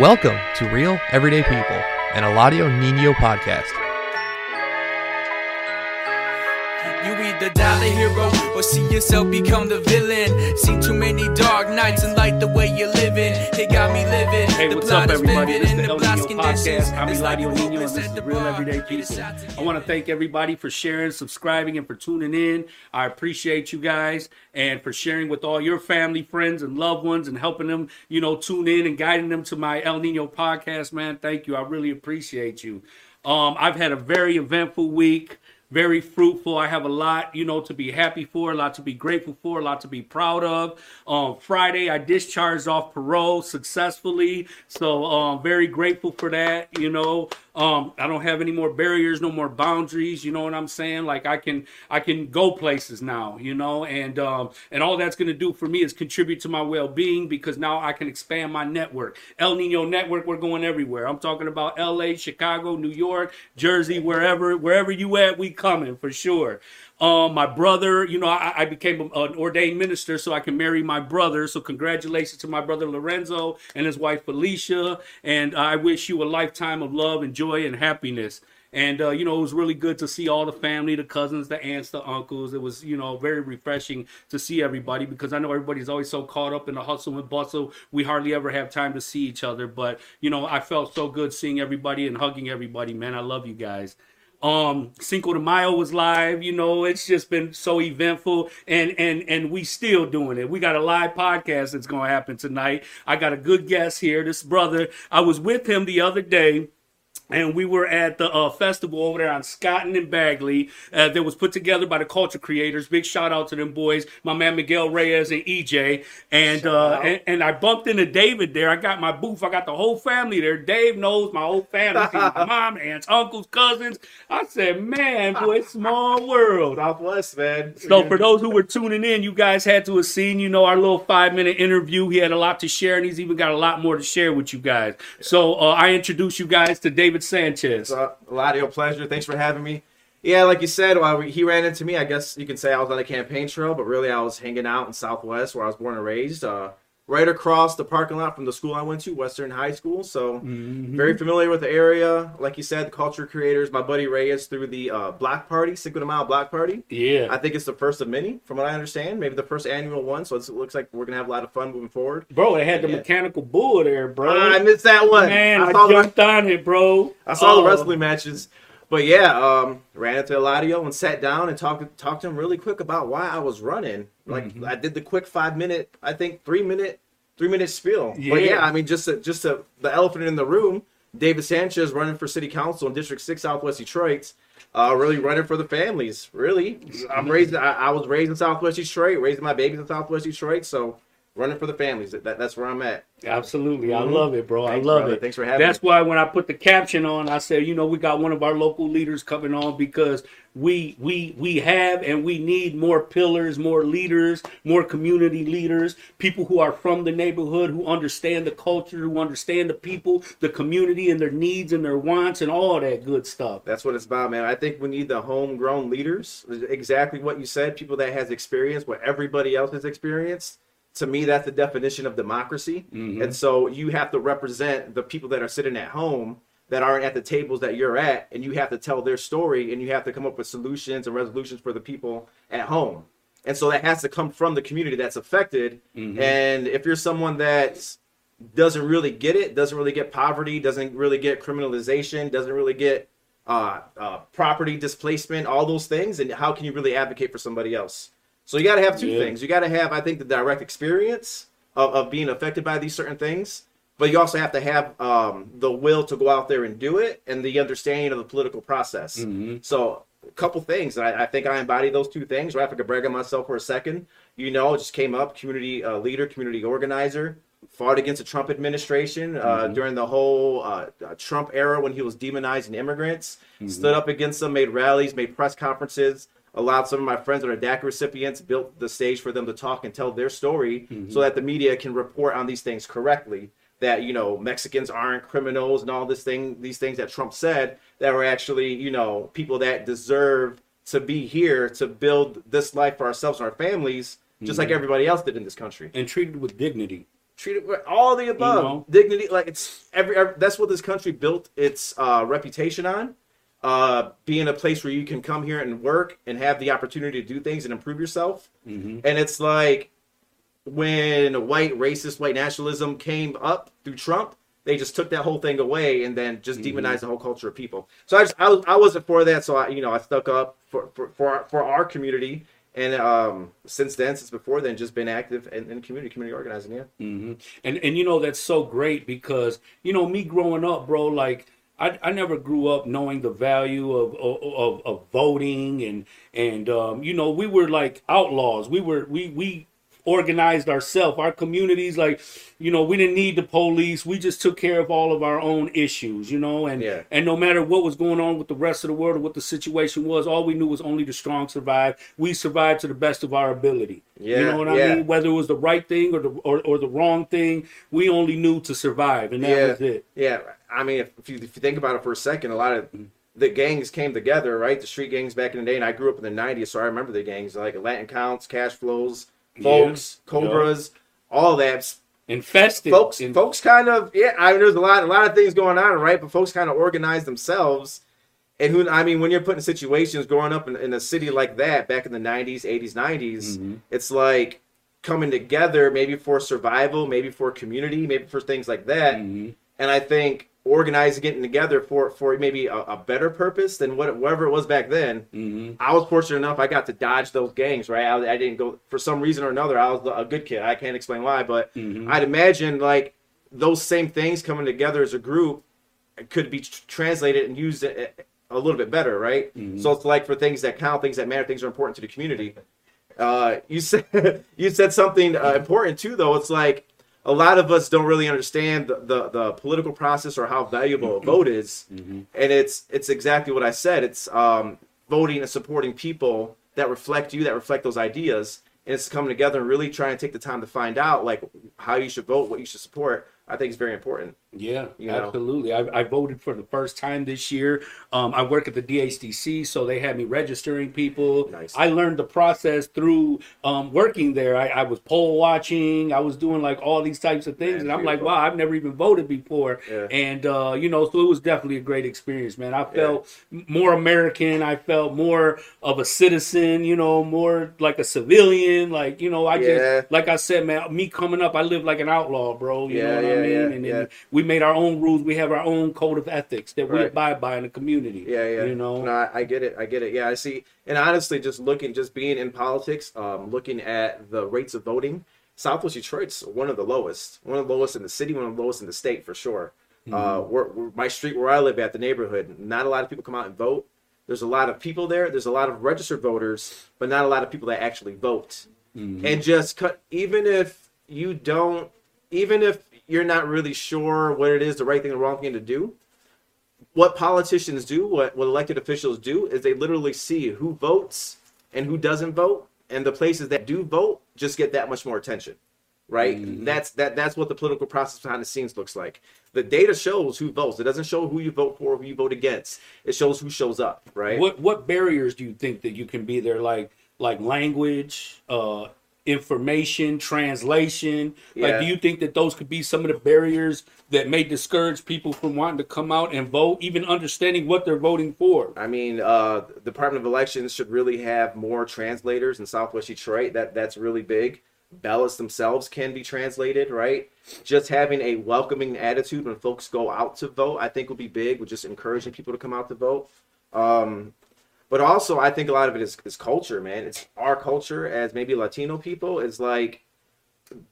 Welcome to Real Everyday People, an Eladio Nino podcast. You either die the hero or see yourself become the villain. Seen too many dark nights and like the way you're living. It got me living. Hey, The what's up, everybody? This is the El Nino. Podcast. I'm like Eladio the Nino, and this is the Real. Everyday People. I want to thank everybody for sharing, subscribing, and for tuning in. I appreciate you guys and for sharing with all your family, friends, and loved ones and helping them, you know, tune in and guiding them to my El Nino podcast, man. Thank you. I really appreciate you. Um, I've had a very eventful week very fruitful. I have a lot, you know, to be happy for, a lot to be grateful for, a lot to be proud of. Um, Friday, I discharged off parole successfully, so um, very grateful for that. You know, um, I don't have any more barriers, no more boundaries. You know what I'm saying? Like I can, I can go places now. You know, and um, and all that's going to do for me is contribute to my well-being because now I can expand my network. El Nino Network, we're going everywhere. I'm talking about L.A., Chicago, New York, Jersey, wherever, wherever you at, we coming for sure. Um, my brother, you know, I, I became an ordained minister so I can marry my brother. So congratulations to my brother Lorenzo and his wife Felicia. And I wish you a lifetime of love and joy and happiness. And uh, you know, it was really good to see all the family, the cousins, the aunts, the uncles. It was, you know, very refreshing to see everybody because I know everybody's always so caught up in the hustle and bustle. We hardly ever have time to see each other. But you know, I felt so good seeing everybody and hugging everybody. Man, I love you guys. Um, Cinco de Mayo was live. You know, it's just been so eventful, and and and we still doing it. We got a live podcast that's going to happen tonight. I got a good guest here. This brother, I was with him the other day and we were at the uh, festival over there on Scotten and Bagley uh, that was put together by the culture creators. Big shout out to them boys, my man Miguel Reyes and EJ. And uh, and, and I bumped into David there. I got my booth. I got the whole family there. Dave knows my whole family, my mom, aunts, uncles, cousins. I said, man, boy, small world. Southwest, man. So for those who were tuning in, you guys had to have seen, you know, our little five minute interview. He had a lot to share, and he's even got a lot more to share with you guys. So uh, I introduce you guys to David Sanchez. So, Eladio, pleasure. Thanks for having me. Yeah, like you said, while we, he ran into me, I guess you can say I was on the campaign trail, but really I was hanging out in Southwest where I was born and raised, uh, right across the parking lot from the school I went to, Western High School. So very familiar with the area. Like you said, the culture creators, my buddy Reyes through the uh, Block Party, Cinco de Mayo Block Party. Yeah. I think it's the first of many, from what I understand. Maybe the first annual one. So it's, it looks like we're gonna have a lot of fun moving forward. Bro, they had the Yeah. mechanical bull there, bro. I missed that one. Man, I, I saw the jumped on it, bro. I saw Oh. the wrestling matches, but yeah, um, ran into Eladio and sat down and talked talked to him really quick about why I was running. Like Mm-hmm. I did the quick five minute, I think three minute, three minute spiel. But Yeah. yeah, I mean, just to, just to, the elephant in the room. David Sanchez running for city council in District Six, Southwest Detroit. Uh, really running for the families. Really, I'm raised. I, I was raised in Southwest Detroit, raising my babies in Southwest Detroit. So running for the families. That, that's where I'm at. Absolutely. I Mhm. love it, bro. Thanks, I love brother. it. Thanks for having That's me. why when I put the caption on, I said, you know, we got one of our local leaders coming on because we we we have and we need more pillars, more leaders, more community leaders, people who are from the neighborhood, who understand the culture, who understand the people, the community and their needs and their wants and all that good stuff. That's what it's about, man. I think we need the homegrown leaders. Exactly what you said. People that has experience what everybody else has experienced. To me, that's the definition of democracy. And so you have to represent the people that are sitting at home that aren't at the tables that you're at, and you have to tell their story, and you have to come up with solutions and resolutions for the people at home. And so that has to come from the community that's affected. And if you're someone that doesn't really get it, doesn't really get poverty, doesn't really get criminalization, doesn't really get uh, uh, property displacement, all those things, and how can you really advocate for somebody else? So you got to have two Yeah. things. You got to have, I think, the direct experience of, of being affected by these certain things, but you also have to have um, the will to go out there and do it, and the understanding of the political process. So a couple things. I, I think I embody those two things. Right, if I could brag on myself for a second, you know, just came up, community uh, leader, community organizer, fought against the Trump administration uh, during the whole uh, uh, Trump era when he was demonizing immigrants. Stood up against them, made rallies, made press conferences. Allowed some of my friends that are DACA recipients, built the stage for them to talk and tell their story so that the media can report on these things correctly. That, you know, Mexicans aren't criminals and all this thing, these things that Trump said that were actually, you know, people that deserve to be here to build this life for ourselves and our families, just like everybody else did in this country. And treated with dignity. treated all the above know? dignity like it's every, every that's what this country built its uh, reputation on uh, being a place where you can come here and work and have the opportunity to do things and improve yourself Mm-hmm. and it's like when white racist white nationalism came up through trump they just took that whole thing away and then just Mm-hmm. demonized the whole culture of people so i just i, was, I wasn't for that so i you know i stuck up for for for our, for our community and um since then since before then just been active in, in community community organizing yeah hmm And and you know that's so great because you know me growing up, bro. Like I, I never grew up knowing the value of of, of, voting and and um, you know we were like outlaws. We were we we organized ourselves, our communities. Like you know we didn't need the police. We just took care of all of our own issues. You know and Yeah. and no matter what was going on with the rest of the world or what the situation was, all we knew was only the strong survive. We survived to the best of our ability. you know what I mean? Whether it was the right thing or the or, or the wrong thing, we only knew to survive, and that yeah was it. yeah i mean if, if you if you think about it for a second a lot of the gangs came together right the street gangs back in the day and i grew up in the 90s so i remember the gangs like latin counts cash flows folks Yeah, cobras all that Infested. folks in- folks kind of yeah I mean, there's a lot a lot of things going on right but folks kind of organize themselves and who I mean when you're put in situations growing up in, in a city like that back in the 90s 80s 90s Mhm. it's like coming together maybe for survival maybe for community maybe for things like that Mhm. and I think organizing getting together for for maybe a, a better purpose than what whatever it was back then Mhm. I was fortunate enough I got to dodge those gangs, right? I, I didn't go for some reason or another. I was a good kid. I can't explain why, but Mhm. I'd imagine like those same things coming together as a group could be tr- translated and used a, a little bit better, right? Mhm. So it's like for things that count, things that matter, things that are important to the community. Uh, you said you said something uh, important too, though. It's like a lot of us don't really understand the, the, the political process or how valuable a vote is Mhm. and it's it's exactly what I said. It's um, voting and supporting people that reflect you, that reflect those ideas, and it's coming together and really trying to take the time to find out like how you should vote, what you should support. I think it's very important. Yeah, You know? absolutely. I, I voted for the first time this year. Um, I work at the DHDC, so they had me registering people. Nice. I learned the process through um, working there. I, I was poll watching. I was doing like all these types of things, Man, and I'm like, wow, I've never even voted before. Yeah. And uh, you know, so it was definitely a great experience, man. I felt more American. I felt more of a citizen. You know, more like a civilian. Like you know, I Yeah. just like I said, man. Me coming up, I lived like an outlaw, bro. You Yeah, know what I mean? yeah, and then we made our own rules. We have our own code of ethics that we Right. abide by in the community. Yeah, yeah. You know. No, I, I get it. I get it. Yeah, I see. And honestly, just looking, just being in politics, um, looking at the rates of voting, Southwest Detroit's one of the lowest. One of the lowest in the city. One of the lowest in the state for sure. Uh, where, where my street where I live at, the neighborhood, not a lot of people come out and vote. There's a lot of people there. There's a lot of registered voters, but not a lot of people that actually vote. And just cut. Even if you don't, even if you're not really sure what it is, the right thing, the wrong thing to do, what politicians do, what, what elected officials do, is they literally see who votes and who doesn't vote, and the places that do vote just get that much more attention, right? That's that that's what the political process behind the scenes looks like. The data shows who votes. It doesn't show who you vote for, who you vote against. It shows who shows up, right? What what barriers do you think that you can be there? Like like language, uh, information, translation. Like, do you think that those could be some of the barriers that may discourage people from wanting to come out and vote, even understanding what they're voting for? I mean, uh, the Department of Elections should really have more translators in Southwest Detroit. That that's really big. Ballots themselves can be translated, right? Just having a welcoming attitude when folks go out to vote, I think, will be big. With just encouraging people to come out to vote. Um, but also, I think a lot of it is, is culture, man. It's our culture as maybe Latino people is like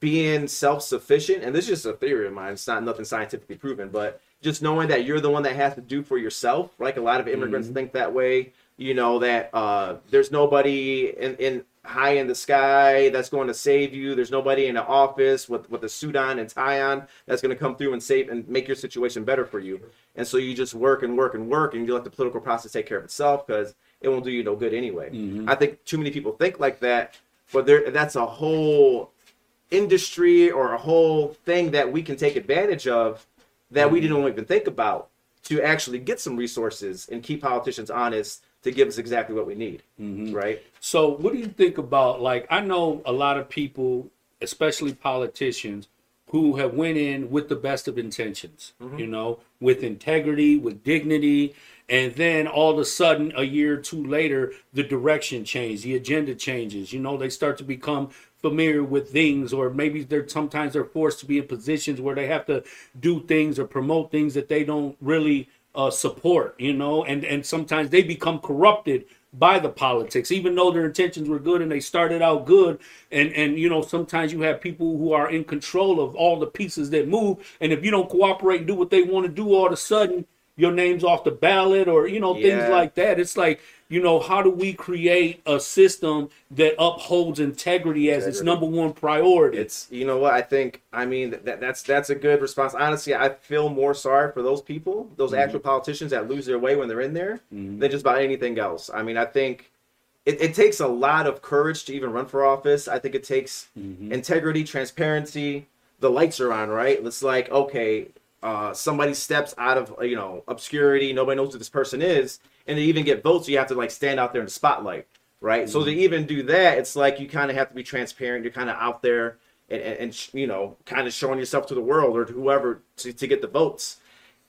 being self-sufficient and this is just a theory of mine. It's not nothing scientifically proven but just knowing that you're the one that has to do for yourself like a lot of immigrants think that way you know that uh, there's nobody in, in high in the sky that's going to save you. There's nobody in the office with with a suit on and tie on that's going to come through and save and make your situation better for you. And so you just work and work and work and you let the political process take care of itself because it won't do you no good anyway. Mm-hmm. I think too many people think like that but there that's a whole industry or a whole thing that we can take advantage of that we mm-hmm. didn't even think about to actually get some resources and keep politicians honest to give us exactly what we need mm-hmm. right? So, what do you think about like I know a lot of people, especially politicians, who have went in with the best of intentions, you know, with integrity, with dignity, and then all of a sudden, a year or two later, the direction changes, the agenda changes. You know, they start to become familiar with things, or maybe they're sometimes they're forced to be in positions where they have to do things or promote things that they don't really uh, support. You know, and and sometimes they become corrupted by the politics, even though their intentions were good and they started out good. And and you know, sometimes you have people who are in control of all the pieces that move, and if you don't cooperate and do what they want to do, all of a sudden your name's off the ballot, or you know, things like that. It's like you know, how do we create a system that upholds integrity as its number one priority? It's you know what I think. I mean that that's that's a good response. Honestly, I feel more sorry for those people, those Mm-hmm. actual politicians that lose their way when they're in there, than just about anything else. I mean, I think it, it takes a lot of courage to even run for office. I think it takes Mm-hmm. integrity, transparency. The lights are on, right? It's like okay, uh, somebody steps out of you know obscurity. Nobody knows who this person is, and they even get votes. You have to like stand out there in the spotlight, right? So to even do that, it's like you kind of have to be transparent. You're kind of out there and, and, and you know kind of showing yourself to the world or to whoever to, to get the votes.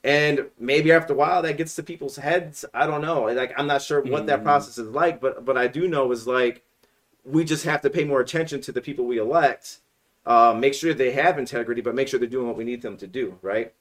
And maybe after a while that gets to people's heads. I don't know. Like I'm not sure what that process is like, but but I do know is like we just have to pay more attention to the people we elect. Uh, make sure they have integrity, but make sure they're doing what we need them to do, right?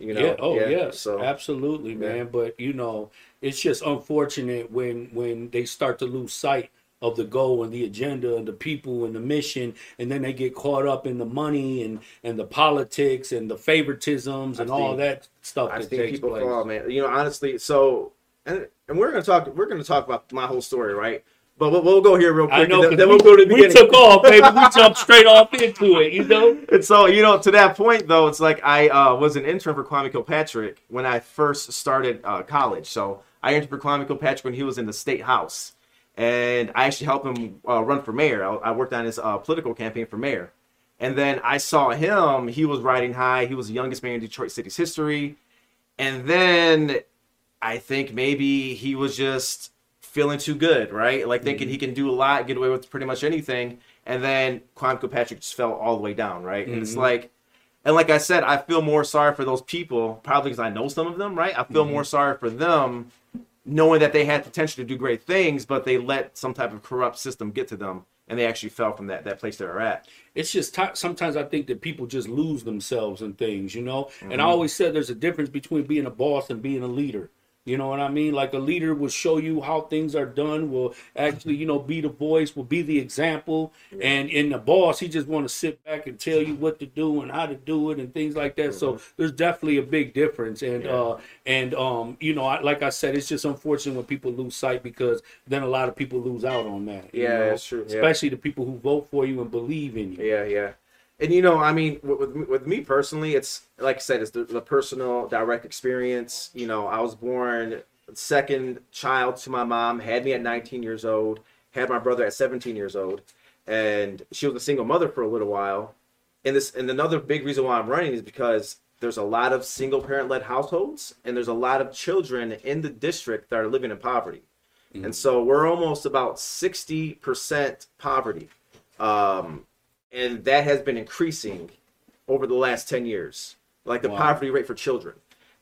You know. Oh, yeah. Oh, yes. So absolutely, man. But you know, it's just unfortunate when when they start to lose sight of the goal and the agenda and the people and the mission, and then they get caught up in the money and and the politics and the favoritisms and all that stuff I've that people place. fall, man. You know, honestly. So and and we're gonna talk. We're gonna talk about my whole story, right? But we'll, we'll go here real quick. I know. then, then we, we'll go to the we beginning. took off, baby. We jumped straight off into it. You know. And so, you know, to that point though, it's like I uh, was an intern for Kwame Kilpatrick when I first started uh, college. So I interned for Kwame Kilpatrick when he was in the state house, and I actually helped him uh, run for mayor. I, I worked on his uh, political campaign for mayor, and then I saw him. He was riding high. He was the youngest mayor in Detroit City's history, and then I think maybe he was just feeling too good, right? Like thinking mm-hmm. he can do a lot, get away with pretty much anything. And then Kwame Kilpatrick just fell all the way down, right? And it's mm-hmm. like, and like I said, I feel more sorry for those people, probably because I know some of them, right? I feel more mm-hmm. sorry for them knowing that they had potential to do great things, but they let some type of corrupt system get to them and they actually fell from that, that place they were at. it's just ti sometimes I think that people just lose themselves in things, you know. And I Mm-hmm. always said there's a difference between being a boss and being a leader. You know what I mean? Like a leader will show you how things are done, will actually, you know, be the voice, will be the example. And in the boss, he just want to sit back and tell you what to do and how to do it and things like that. So Mm-hmm. there's definitely a big difference. And uh and um, you know, I, like I said, it's just unfortunate when people lose sight because then a lot of people lose out on that. you Yeah, know? that's true, yeah. Especially the people who vote for you and believe in you. Yeah, yeah. And you know, I mean, with, with, me- personally, it's like I said, it's the, the personal, direct experience. You know, I was born second child to my mom, had me at 19 years old, had my brother at 17 years old, and she was a single mother for a little while. And this, and another big reason why I'm running is because there's a lot of single parent led households, and there's a lot of children in the district that are living in poverty. And so we're almost about 60% poverty. Um, and that has been increasing over the last 10 years like the Wow. poverty rate for children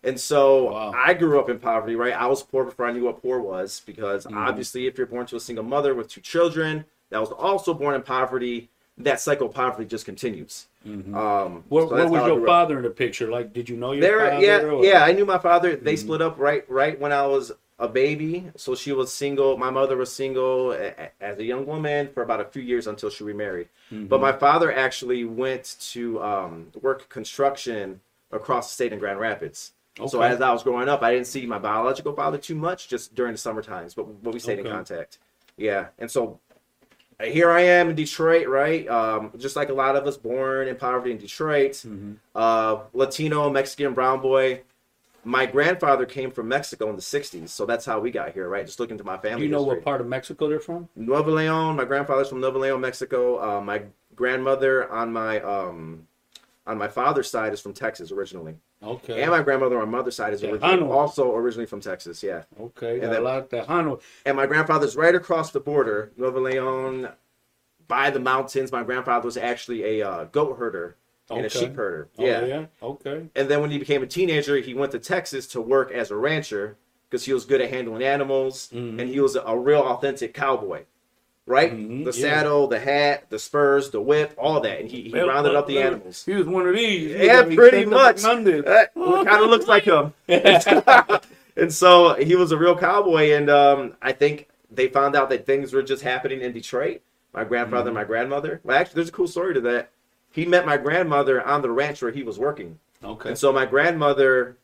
and so Wow. i grew up in poverty right i was poor before i knew what poor was because Mm-hmm. obviously if you're born to a single mother with two children that was also born in poverty that cycle of poverty just continues um Mm-hmm. Where, so where was your father in the picture? Like, did you know your there father? yeah or- Mm-hmm. yeah i knew my father they split up right right when i was a baby. So she was single. My mother was single a- as a young woman for about a few years until she remarried. Mm-hmm. but my father actually went to um, work construction across the state in grand rapids. So as i was growing up i didn't see my biological father too much just during the summer times but, but we stayed in contact. Yeah. And so uh, here I am in Detroit, right? Um, just like a lot of us born in poverty in Detroit, Mm-hmm. uh, Latino, Mexican, brown boy. My grandfather came from Mexico in the '60s, so that's how we got here, right? Just looking to my family. Do you know what part of Mexico they're from? Nuevo Leon. My grandfather's from Nuevo Leon, Mexico. Uh, my grandmother on my um, on my father's side is from Texas originally, Okay. and my grandmother on my mother's side is originally, also originally from Texas. Yeah. okay. and then- Tejano. and my grandfather's right across the border, Nuevo Leon, by the mountains. My grandfather was actually a uh, goat herder and a sheep herder. Oh, yeah. yeah. Okay. And then when he became a teenager, he went to Texas to work as a rancher because he was good at handling animals Mhm. and he was a, a real authentic cowboy. Right? Mhm, The yeah. saddle, the hat, the spurs, the whip, all that. And he, he Well, rounded well, up the well, animals. He was one of these. He Yeah, pretty much. Fernandez. That kind of looks like him. and so he was a real cowboy. And um, I think they found out that things were just happening in Detroit. My grandfather and my grandmother. Well, actually, there's a cool story to that. He met my grandmother on the ranch where he was working. Okay. And so my grandmother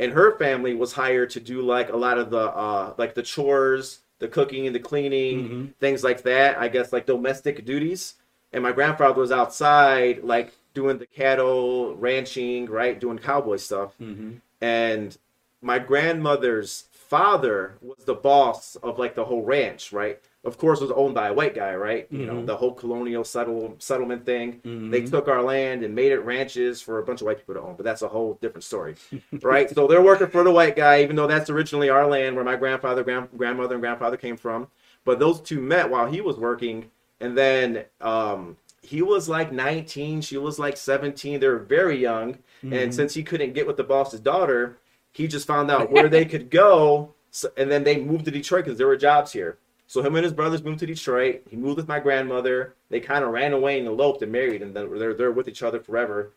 and her family was hired to do like a lot of the uh like the chores, the cooking and the cleaning, Mhm. things like that. I guess like domestic duties. And my grandfather was outside like doing the cattle ranching, right, doing cowboy stuff. hmm And my grandmother's father was the boss of like the whole ranch, right? Of course, was owned by a white guy, right? You know, Mhm. the whole colonial settle settlement thing. Mhm. They took our land and made it ranches for a bunch of white people to own, but that's a whole different story, right? So they're working for the white guy, even though that's originally our land where my grandfather, grand, grandmother, and grandfather came from. But those two met while he was working, and then um, he was like 19, she was like 17. They were very young, and since he couldn't get with the boss's daughter, he just found out where they could go, so, and then they moved to Detroit because there were jobs here. So him and his brothers moved to Detroit. He moved with my grandmother. They kind of ran away and eloped and married, and they're they're with each other forever.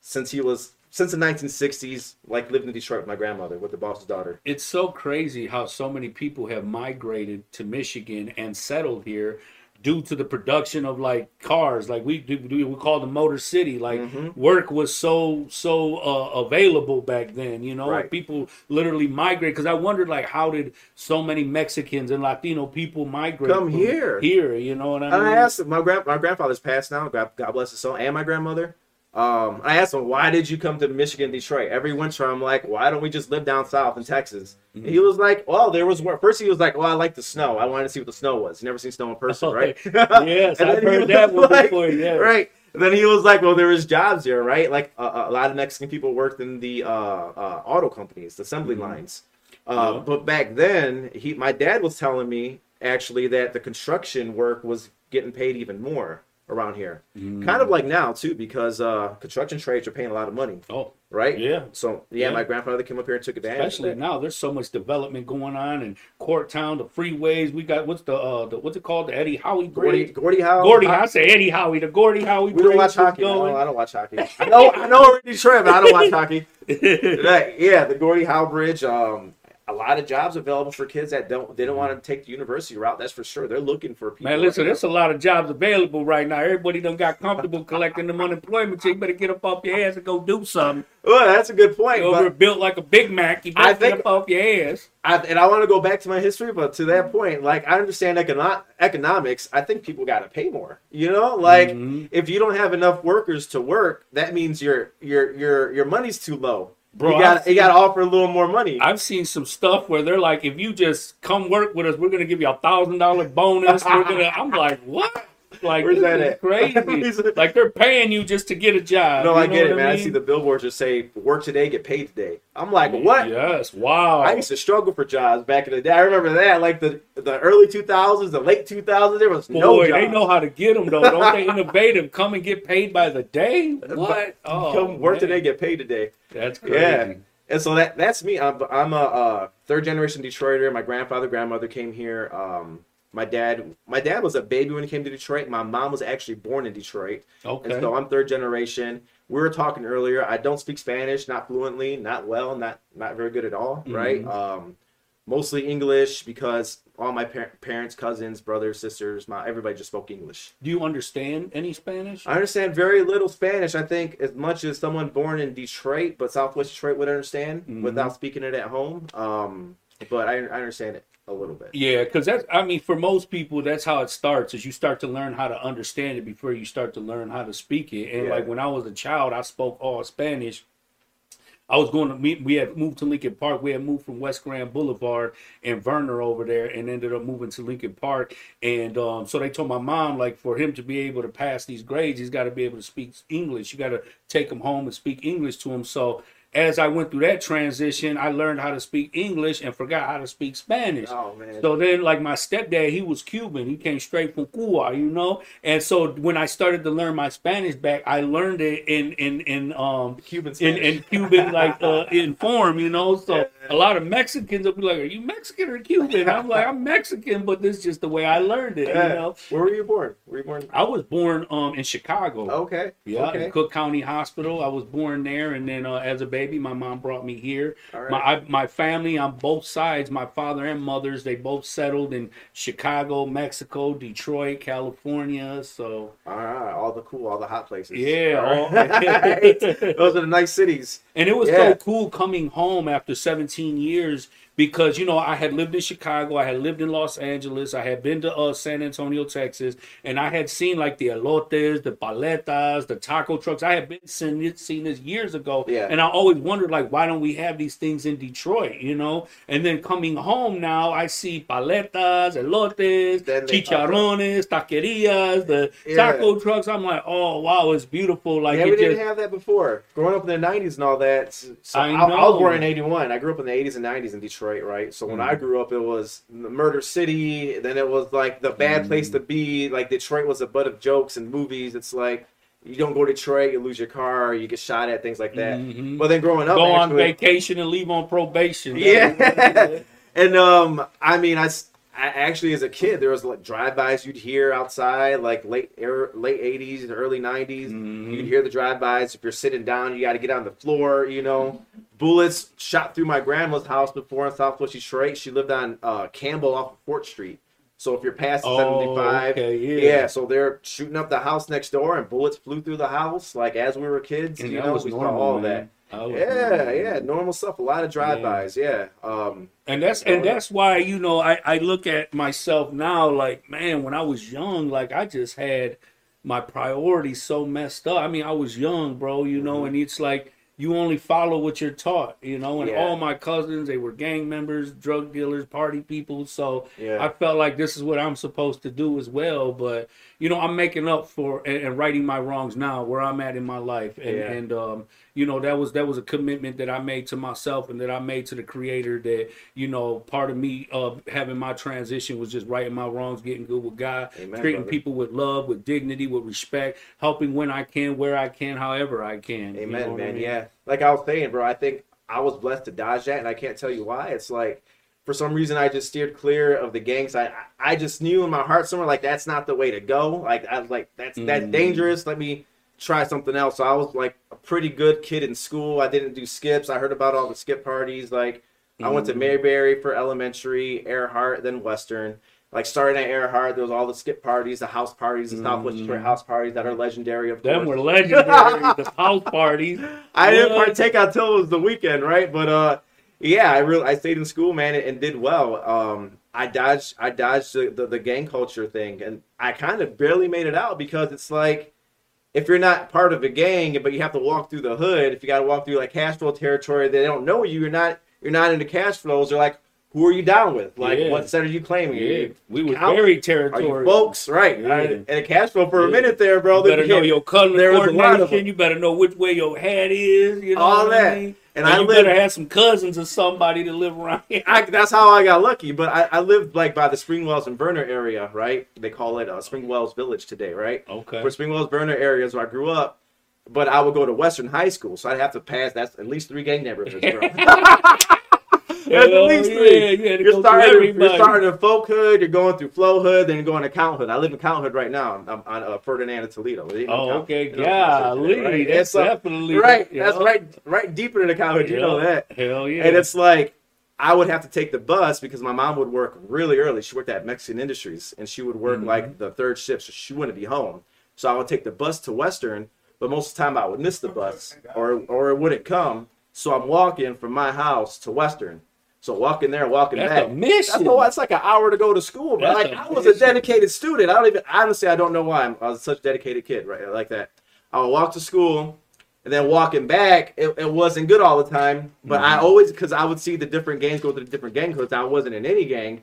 Since he was since the 1960s, like lived in Detroit with my grandmother with the boss's daughter. It's so crazy how so many people have migrated to Michigan and settled here due to the production of like cars. Like we do, we call the Motor City. Like Mm-hmm. work was so so uh, available back then. You know, Right. people literally migrate. Because I wondered like how did so many Mexicans and Latino people migrate Come here. Here, you know what I And mean? I asked my grand my grandfather's passed now. God bless his soul, and my grandmother. Um, I asked him, why did you come to Michigan, Detroit? Every winter, I'm like, why don't we just live down south in Texas? Mm-hmm. he was like, well, there was work. First, he was like, well, I like the snow. I wanted to see what the snow was. Never seen snow in person, right? yes, I've heard that one before. Yeah, Right. And then he was like, well, there was jobs here, right? Like uh, a lot of Mexican people worked in the uh, uh, auto companies, the assembly lines. Uh, Mm-hmm. Yeah. But back then, he, my dad was telling me actually that the construction work was getting paid even more around here. Mm. Kind of like now too, because uh, construction trades are paying a lot of money, Oh, right? Yeah. So yeah, Yeah. my grandfather came up here and took advantage. especially now there's so much development going on in Corktown, the freeways. We got what's the uh the what's it called? The Eddie Howie Gordy, Bridge. Gordie Howe. Gordy, I say Eddie Howie, the Gordy Howie We don't Bridge watch hockey. Going. don't, I don't watch hockey. I know, I know Detroit, but I don't watch hockey. Yeah, the Gordie Howe Bridge. Um, a lot of jobs available for kids that don't they don't want to take the university route. That's for sure. They're looking for people. Man, listen, there's a lot of jobs available right now. Everybody done got comfortable collecting them unemployment. So you better get up off your ass and go do something. Well, that's a good point. Built like a Big Mac. You better I get think- up off your ass. I, and I want to go back to my history, but to that point, like I understand econo- economics. I think people got to pay more. You know, like Mhm. if you don't have enough workers to work, that means your your your your money's too low. Bro, you got you got to offer a little more money. I've seen some stuff where they're like, if you just come work with us, we're gonna give you a thousand dollar bonus. We're gonna. I'm like, what? Like Where's that at? crazy. Like they're paying you just to get a job. no, I get it, man. I see the billboards just say "work today, get paid today." I'm like, what? Yes. Wow. I used to struggle for jobs back in the day. I remember that, like the the early 2000s, the late 2000s. There was no Boy, jobs. they know how to get them though. Don't they? Innovative. Come and get paid by the day. What? Oh, Come work man. today, get paid today. That's crazy. Yeah. And so that that's me. I'm, I'm a uh, third generation Detroiter. My grandfather, grandmother came here. Um, my dad, my dad was a baby when he came to Detroit. My mom was actually born in Detroit, Okay. and so I'm third generation. We were talking earlier. I don't speak Spanish, not fluently, not well, not not very good at all. Right. Mhm. Um, mostly English because all my par- parents, cousins, brothers, sisters, my everybody just spoke English. Do you understand any Spanish? I understand very little Spanish. I think as much as someone born in Detroit, but Southwest Detroit would understand Mhm. without speaking it at home. Um, but I, I understand it a little bit. Yeah, because that's I mean, for most people, that's how it starts. Is you start to learn how to understand it before you start to learn how to speak it. And Yeah. like when I was a child, I spoke all Spanish. I was going to meet. We had moved to Lincoln Park. We had moved from West Grand Boulevard and Vernor over there, and ended up moving to Lincoln Park. And um, so they told my mom, like, for him to be able to pass these grades, he's got to be able to speak English. You got to take him home and speak English to him. So as I went through that transition, I learned how to speak English and forgot how to speak Spanish. Oh, man. So then, like my stepdad, he was Cuban. He came straight from Cuba, you know. And so when I started to learn my Spanish back, I learned it in in in um Cuban in, Spanish. in Cuban like uh, in form, you know. So a lot of Mexicans will be like, "Are you Mexican or Cuban?" I'm like, "I'm Mexican, but this is just the way I learned it." You Yeah. know. Where were you born? Were you born? I was born um in Chicago. Okay. Yeah, Okay. in Cook County Hospital. I was born there, and then uh, as a baby, my mom brought me here. Right. My I, my family on both sides, my father and mother's, they both settled in Chicago, Mexico, Detroit, California. So All right. All the cool, all the hot places. Yeah, All all- right. Those are the nice cities. And it was Yeah. so cool coming home after 17 years because, you know, I had lived in Chicago, I had lived in Los Angeles, I had been to uh, San Antonio, Texas, and I had seen like the elotes, the paletas, the taco trucks. I had been seen this, seen this years ago. Yeah. And I always wondered, like, why don't we have these things in Detroit, you know? And then coming home now, I see paletas, elotes, Then they pop up. chicharrones, taquerias, the Yeah. taco trucks. I'm like, oh, wow, it's beautiful. Like, yeah, we didn't just, have that before. Growing up in the '90s and all that. So I I, I was born in '81. I grew up in the '80s and '90s in Detroit, right? So when I Mm-hmm. grew up, it was the Murder City. Then it was like the bad Mm. place to be. Like Detroit was a butt of jokes and movies. It's like you don't go to Detroit, you lose your car, you get shot at, things like that. Mhm. But then growing up, go on vacation and leave on probation. Yeah. and um, I mean, I, I actually as a kid there was like drive-bys you'd hear outside, like late er, late '80s and early '90s. Mhm. You'd hear the drive-bys. If you're sitting down, you got to get on the floor. You know, bullets shot through my grandma's house before in Southwest Detroit. She lived on uh, Campbell off of Fort Street. So if you're past Oh, 75, okay, yeah. so they're shooting up the house next door, and bullets flew through the house. Like as we were kids, And you know, was we saw all man. that. Was Yeah, yeah, normal stuff. A lot of drive-bys. Yeah. Um, And that's and that's why you know I I look at myself now like man when I was young like I just had my priorities so messed up. I mean I was young, bro, you know, Mm-hmm. and it's like you only follow what you're taught, you know, and Yeah. all my cousins they were gang members, drug dealers, party people, so Yeah. I felt like this is what I'm supposed to do as well. But you know, I'm making up for and, and righting my wrongs now where I'm at in my life, and Yeah. and um, you know that was that was a commitment that I made to myself and that I made to the Creator. That you know, part of me uh, having my transition was just righting my wrongs, getting good with God, Amen, treating brother. people with love, with dignity, with respect, helping when I can, where I can, however I can. you Amen, know what I man. mean? Yeah, like I was saying, bro. I think I was blessed to dodge that, and I can't tell you why. It's like for some reason I just steered clear of the gangs. I I just knew in my heart somewhere like that's not the way to go. Like I was like that's that's Mm. dangerous. Let me try something else. So I was like a pretty good kid in school. I didn't do skips. I heard about all the skip parties. Like I went to Mm. Maybury for elementary, Earhart, then Western. Like starting at Earhart, there was all the skip parties, the house parties, the Southwest Detroit house parties that are legendary. Of Mm. Them course. were legendary. the house parties. I didn't What? partake until it was the weekend, right? But uh, yeah, I really I stayed in school, man, and, and did well. Um, I dodged I dodged the, the, the gang culture thing, and I kind of barely made it out because it's like if you're not part of a gang, but you have to walk through the hood. If you got to walk through like cash flow territory, they don't know you. You're not you're not into cash flows. They're like, who are you down with? Like, Yeah. what set are you claiming? Yeah, you we were very territorial. folks? Right. Yeah. I- and a cash flow for a minute there, bro. You better know your color there was a lot of them. You better know which way your hat is. You know All that. I mean? And And, I you lived- better have some cousins or somebody to live around here. I, that's how I got lucky. But I, I lived like by the Springwells and Vernor area, right? They call it uh, Springwells Village today, right? Okay. For Springwells area is where I grew up. But I would go to Western High School, so I'd have to pass. That's at least three gang neighborhoods, bro. That's at Hell least yeah, you you're, starting, you're starting in Folk Hood, you're going through Flow Hood, then you're going to Count Hood. I live in Count Hood right now. I'm on uh, Ferdinand and Toledo. Oh, Count- okay. you know Golly, right? that's It's, uh, definitely right. yeah. That's right, right deeper into Count Hood. You know Yeah. that. Hell yeah. And it's like I would have to take the bus because my mom would work really early. She worked at Mexican Industries and she would work Mm-hmm. like the third shift, so she wouldn't be home. So I would take the bus to Western, but most of the time I would miss the bus or or it wouldn't come. So I'm walking from my house to Western. So walking there, and walking That's back. mission. That's, a, that's like an hour to go to school. But like I was a dedicated student. I don't even honestly I don't know why I'm, I was such a dedicated kid, right? Like that. I would walk to school, and then walking back, it, it wasn't good all the time. But I Mm-hmm. always because I would see the different gangs go through the different gang codes. I wasn't in any gang.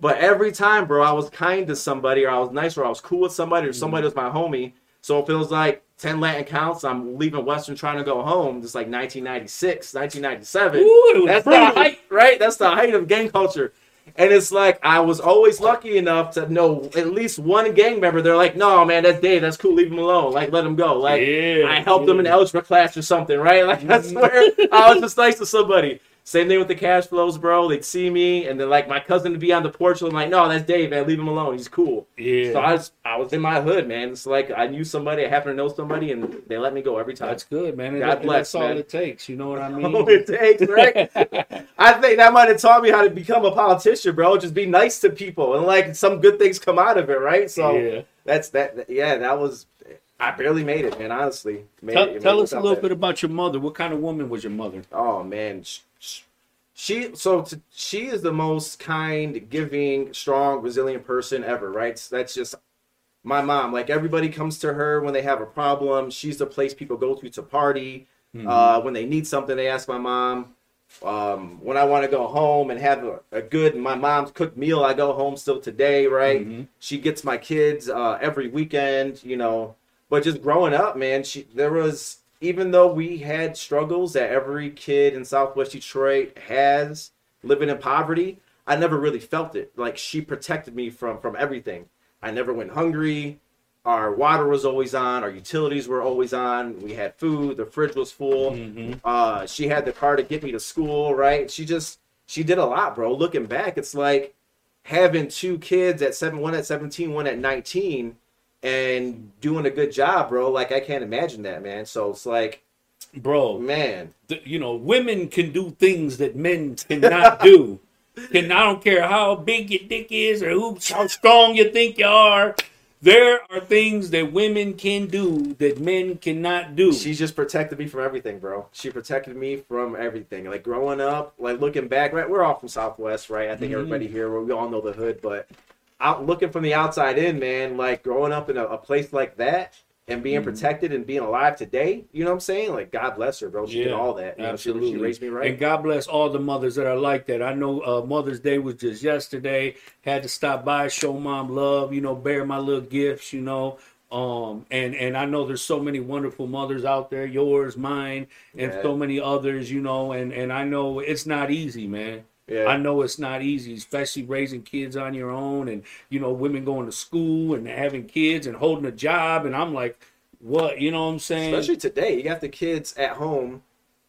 But every time, bro, I was kind to somebody, or I was nice, or I was cool with somebody, or somebody Mm-hmm. was my homie. So it feels like 10 Latin counts. I'm leaving Western trying to go home. It's like 1996, 1997. Ooh, That's the height, right? That's the height of gang culture. And it's like I was always lucky enough to know at least one gang member. They're like, "No, man, that's Dave. That's cool. Leave him alone. Like, let him go. Like, Yeah, I helped him in yeah. algebra class or something, right? Like, I swear, I was just nice to somebody. Same thing with the cash flows, bro. They'd see me, and then like my cousin would be on the porch, and I'm like, "No, that's Dave. Man, leave him alone. He's cool." Yeah. So I was, I was in my hood, man. It's like I knew somebody, I happened to know somebody, and they let me go every time. That's good, man. God and bless, that's all it takes. You know what I mean? all it takes, right? I think that might have taught me how to become a politician, bro. Just be nice to people, and like some good things come out of it, right? So Yeah. that's that. Yeah, that was. I barely made it, man. Honestly, made Tell, it- tell us a little bit about your mother. What kind of woman was your mother? Oh man, she so t she is the most kind, giving, strong, resilient person ever. Right? So that's just my mom. Like everybody comes to her when they have a problem. She's the place people go to to party. Uh, when they need something, they ask my mom. Um, when I want to go home and have a, a good my mom's cooked meal, I go home still today. Right? She gets my kids uh, every weekend. You know, but just growing up, man, she there was even though we had struggles that every kid in Southwest Detroit has living in poverty, I never really felt it. Like she protected me from from everything. I never went hungry. Our water was always on. Our utilities were always on. We had food. The fridge was full. Uh, she had the car to get me to school. Right? She just she did a lot, bro. Looking back, it's like having two kids at seven, one at seventeen, one at nineteen, and doing a good job, bro. Like I can't imagine that, man. So it's like, Bro, man, th- you know, women can do things that men cannot do. and I don't care how big your dick is or who how strong you think you are. There are things that women can do that men cannot do. she just protected me from everything, bro. She protected me from everything. Like growing up, like looking back, right? We're all from Southwest, right? I think mm-hmm. everybody here, we all know the hood, but out looking from the outside in, man, like growing up in a, a place like that and being protected and being alive today, you know what I'm saying? Like God bless her, bro. She did all that. You know, she- absolutely. she, raised me right. And God bless all the mothers that are like that. I know uh, Mother's Day was just yesterday. Had to stop by, show mom love. You know, bear my little gifts. You know. Um, and and I know there's so many wonderful mothers out there, yours, mine, and Yeah. so many others, you know, and and I know it's not easy, man. Yeah. I know it's not easy, especially raising kids on your own and you know, women going to school and having kids and holding a job and I'm like, what, you know what I'm saying? Especially today, you got the kids at home,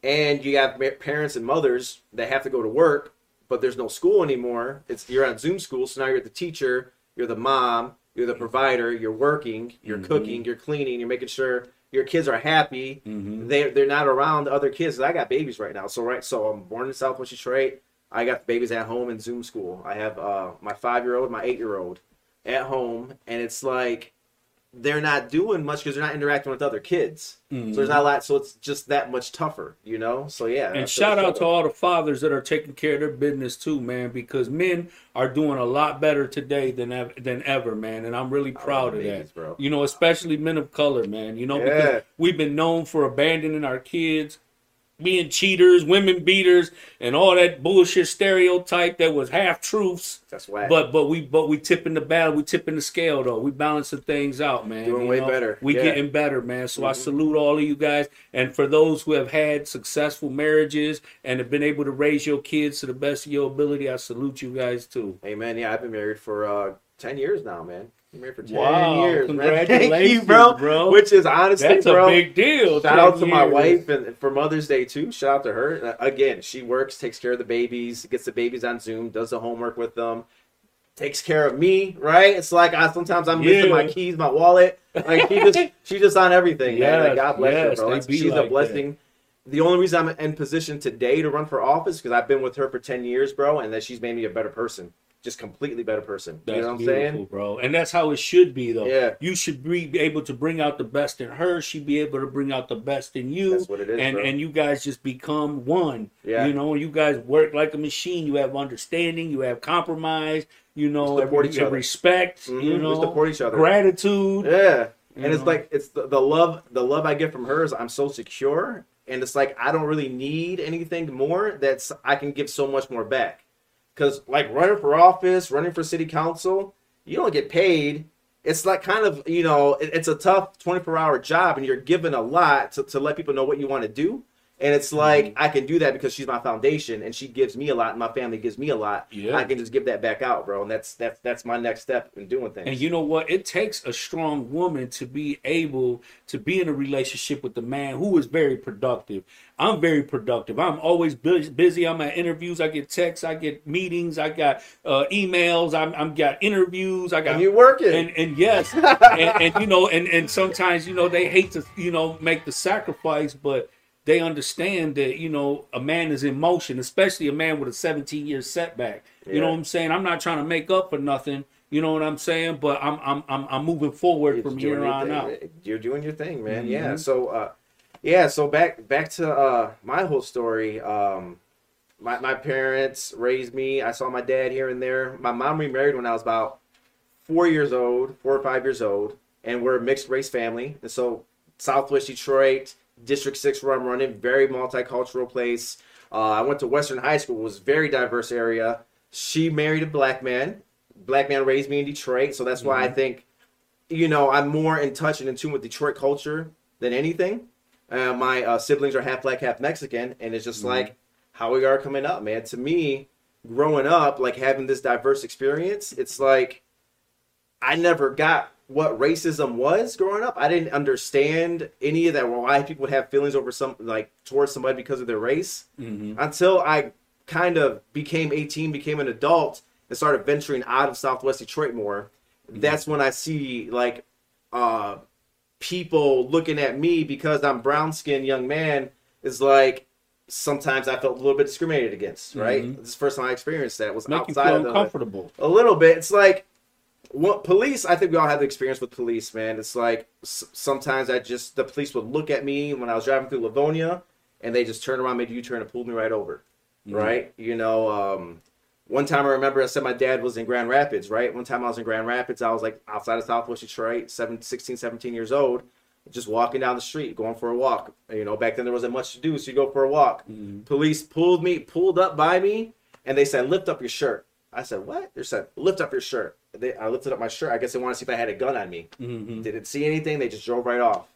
and you have parents and mothers that have to go to work, but there's no school anymore. It's you're on Zoom school, so now you're the teacher, you're the mom, you're the provider, you're working, you're mm-hmm. cooking, you're cleaning, you're making sure your kids are happy. Mm-hmm. They're, they're not around other kids. I got babies right now, so right, so I'm born in Southwest Detroit. I got the babies at home in Zoom school. I have uh, my five year old, my eight year old at home, and it's like they're not doing much because they're not interacting with other kids. So there's not a lot. So it's just that much tougher, you know. So yeah. And shout out to all the fathers that are taking care of their business too, man, because men are doing a lot better today than ever, than ever, man. And I'm really proud of babies, that. bro. You know, especially men of color, man. You know, Yeah. because we've been known for abandoning our kids, being cheaters, women beaters, and all that bullshit stereotype that was half truths. That's whack. But but we but we tipping the battle, we tipping the scale though. We balancing things out, man. Doing you way know? better. We Yeah. Mm-hmm. getting better, man. So I salute all of you guys. And for those who have had successful marriages and have been able to raise your kids to the best of your ability, I salute you guys too. Amen. Yeah, I've been married for uh, ten years now, man. Married for ten Wow, years. man. Thank you, bro. bro. Which is honestly, That's bro. a big deal. Shout out to my wife and for Mother's Day too. Shout out to her. Uh, Again, she works, takes care of the babies, gets the babies on Zoom, does the homework with them, takes care of me. Right? It's like I sometimes I'm missing Yeah. my keys, my wallet. Like she just she just on everything. man. Like, God bless her, bro. She's like a blessing. The only reason I'm in position today to run for office because I've been with her for ten years, bro, and that she's made me a better person, just completely better person. That's you know what I'm saying? bro. And that's how it should be, though. Yeah. You should be able to bring out the best in her. She'd be able to bring out the best in you. That's what it is, And bro. and you guys just become one. Yeah. You know, you guys work like a machine. You have understanding. You have compromise. You know, We support every- each other. respect. Mhm, You we know, support each other. Gratitude. Yeah. And it's like it's the, the love the love I get from her is I'm so secure and it's like I don't really need anything more that's I can give so much more back. Cuz like running for office, running for city council, you don't get paid. It's like kind of you know it- it's a tough 24 hour job and you're given a lot to, to let people know what you want to do and it's like Mm-hmm. i can do that because she's my foundation and she gives me a lot and my family gives me a lot Yeah. i can just give that back out bro and that's that's that's my next step in doing things And you know what? It takes a strong woman to be able to be in a relationship with a man who is very productive. I'm very productive. I'm always bu- busy. I'm at interviews. I get texts. I get meetings. I got uh, emails. I'm, I'm got interviews. I got and you working and and yes, and, and you know, and and sometimes you know they hate to you know make the sacrifice, but they understand that you know a man is in motion, especially a man with a 17 year setback. You know what I'm saying? I'm not trying to make up for nothing. You know what I'm saying? But I'm I'm I'm, I'm moving forward You're from here on thing, out. You're doing your thing, man. Yeah. Mhm. So, uh, yeah. So back back to uh, my whole story. Um, my my parents raised me. I saw my dad here and there. My mom remarried when I was about four years old, four or five years old, and we're a mixed race family. And so, Southwest Detroit, District Six, where I'm running, very multicultural place. Uh, I went to Western High School, was very diverse area. She married a black man. Black man raised me in Detroit, so that's why I think you know, I'm more in touch and in tune with Detroit culture than anything. Uh, my uh, siblings are half black, half Mexican, and it's just like how we are coming up, man. To me, growing up, like having this diverse experience, it's like I never got what racism was growing up. I didn't understand any of that. Why people would have feelings over some like towards somebody because of their race Mhm. until I kind of became 18, became an adult, and started venturing out of Southwest Detroit more. That's when I see like uh, people looking at me because I'm brown skinned young man is like sometimes I felt a little bit discriminated against. Right, Mhm. this is the first time I experienced that was Make outside of the, uncomfortable. a little bit. It's like what police. I think we all have the experience with police, man. It's like s- sometimes I just the police would look at me when I was driving through Livonia, and they just turned around, made a U-turn, and pulled me right over. Right? You know, um, one time I remember I said my dad was in Grand Rapids. Right? One time I was in Grand Rapids. I was like outside of Southwest Detroit, seven, 16, 17 years old. Just walking down the street, going for a walk. You know, back then there wasn't much to do, so you go for a walk. Police pulled me, pulled up by me, and they said, "Lift up your shirt." I said, "What?" They said, "Lift up your shirt." They, I lifted up my shirt. I guess they wanted to see if I had a gun on me. Mhm. Didn't see anything. They just drove right off.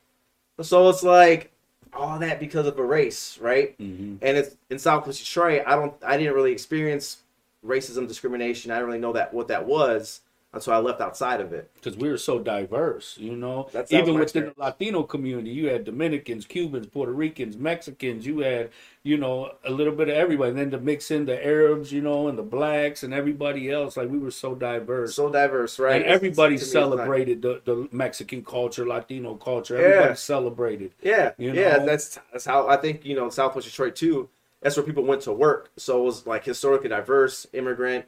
So it's like all that because of a race, right? Mhm. And it's in Southwest Detroit. I don't. I didn't really experience racism, discrimination. I didn't really know that what that was until I left outside of it. because we were so diverse, you know. That sounds Even within the Latino community, you had Dominicans, Cubans, Puerto Ricans, Mexicans. You had, you know, a little bit of everybody. And then to mix in the Arabs, you know, and the blacks and everybody else, like we were so diverse. So diverse, right? and everybody it's celebrated the, the Mexican culture, Latino culture. Yeah. Everybody celebrated. Yeah, You yeah, that's that's how I think you know Southwest Detroit too. That's where people went to work, so it was like historically diverse, immigrant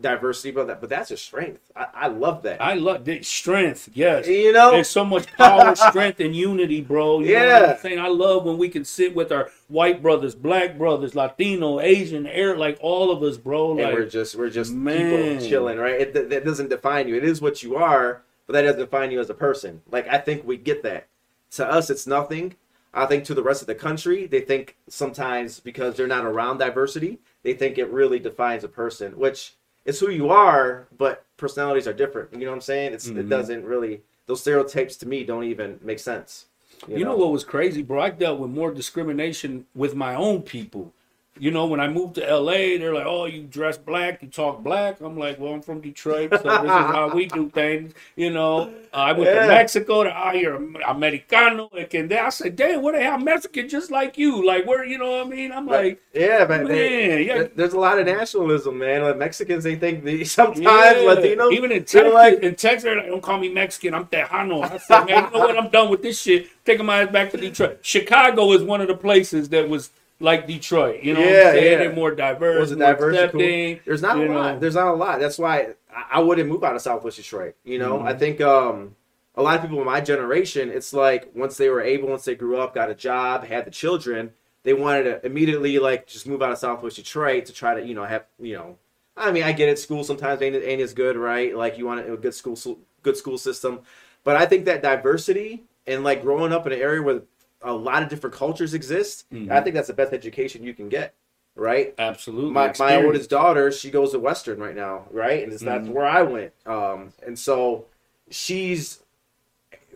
diversity, but that but that's a strength. I, I love that. I love the strength. Yes. you know, There's so much power, strength, and unity, bro. You Yeah. I'm saying? I love when we can sit with our white brothers, black brothers, Latino, Asian, Arab, like all of us, bro. and we're just we're just man. people chilling, right? It that, that doesn't define you. It is what you are, but that doesn't define you as a person. Like I think we get that. To us, it's nothing. I think to the rest of the country, they think sometimes because they're not around diversity, they think it really defines a person, which it's who you are, but personalities are different. You know what I'm saying? It's it Mhm. doesn't really those stereotypes to me don't even make sense. You know what was crazy, bro? I dealt with more discrimination with my own people. You know, when I moved to LA, they're like, "Oh, you dress black, you talk black." I'm like, "Well, I'm from Detroit, so this is how we do things." You know, uh, I went Yeah. to Mexico. To, oh, you're Americano. And then I said, "Damn, what the hell, Mexican just like you? Like, where? You know what I mean?" I'm But- like, yeah, but they- man, yeah. there's a lot of nationalism, man. Like Mexicans, they think they sometimes Yeah. Latinos Even in Texas, like- in Texas, they're like, don't call me Mexican. I'm Tejano. I said, man, you know what? I'm done with this shit. Taking my ass back to Detroit. Chicago is one of the places that was like Detroit. You know what Yeah, I'm saying? yeah. They're more diverse, was it more diverse? accepting. Cool? There's not a lot. know. There's not a lot. That's why I, I wouldn't move out of Southwest Detroit. You know, Mhm. I think um, a lot of people in my generation, it's like once they were able, once they grew up, got a job, had the children, they wanted to immediately like just move out of Southwest Detroit to try to you know have you know. I mean, I get it. School sometimes ain't ain't as good, right? Like you want a good school good school system, but I think that diversity and like growing up in an area where a lot of different cultures exist, Mhm. I think that's the best education you can get, right? Absolutely. my, my oldest daughter she goes to western right now right and it's that's Mhm. where i went um and so she's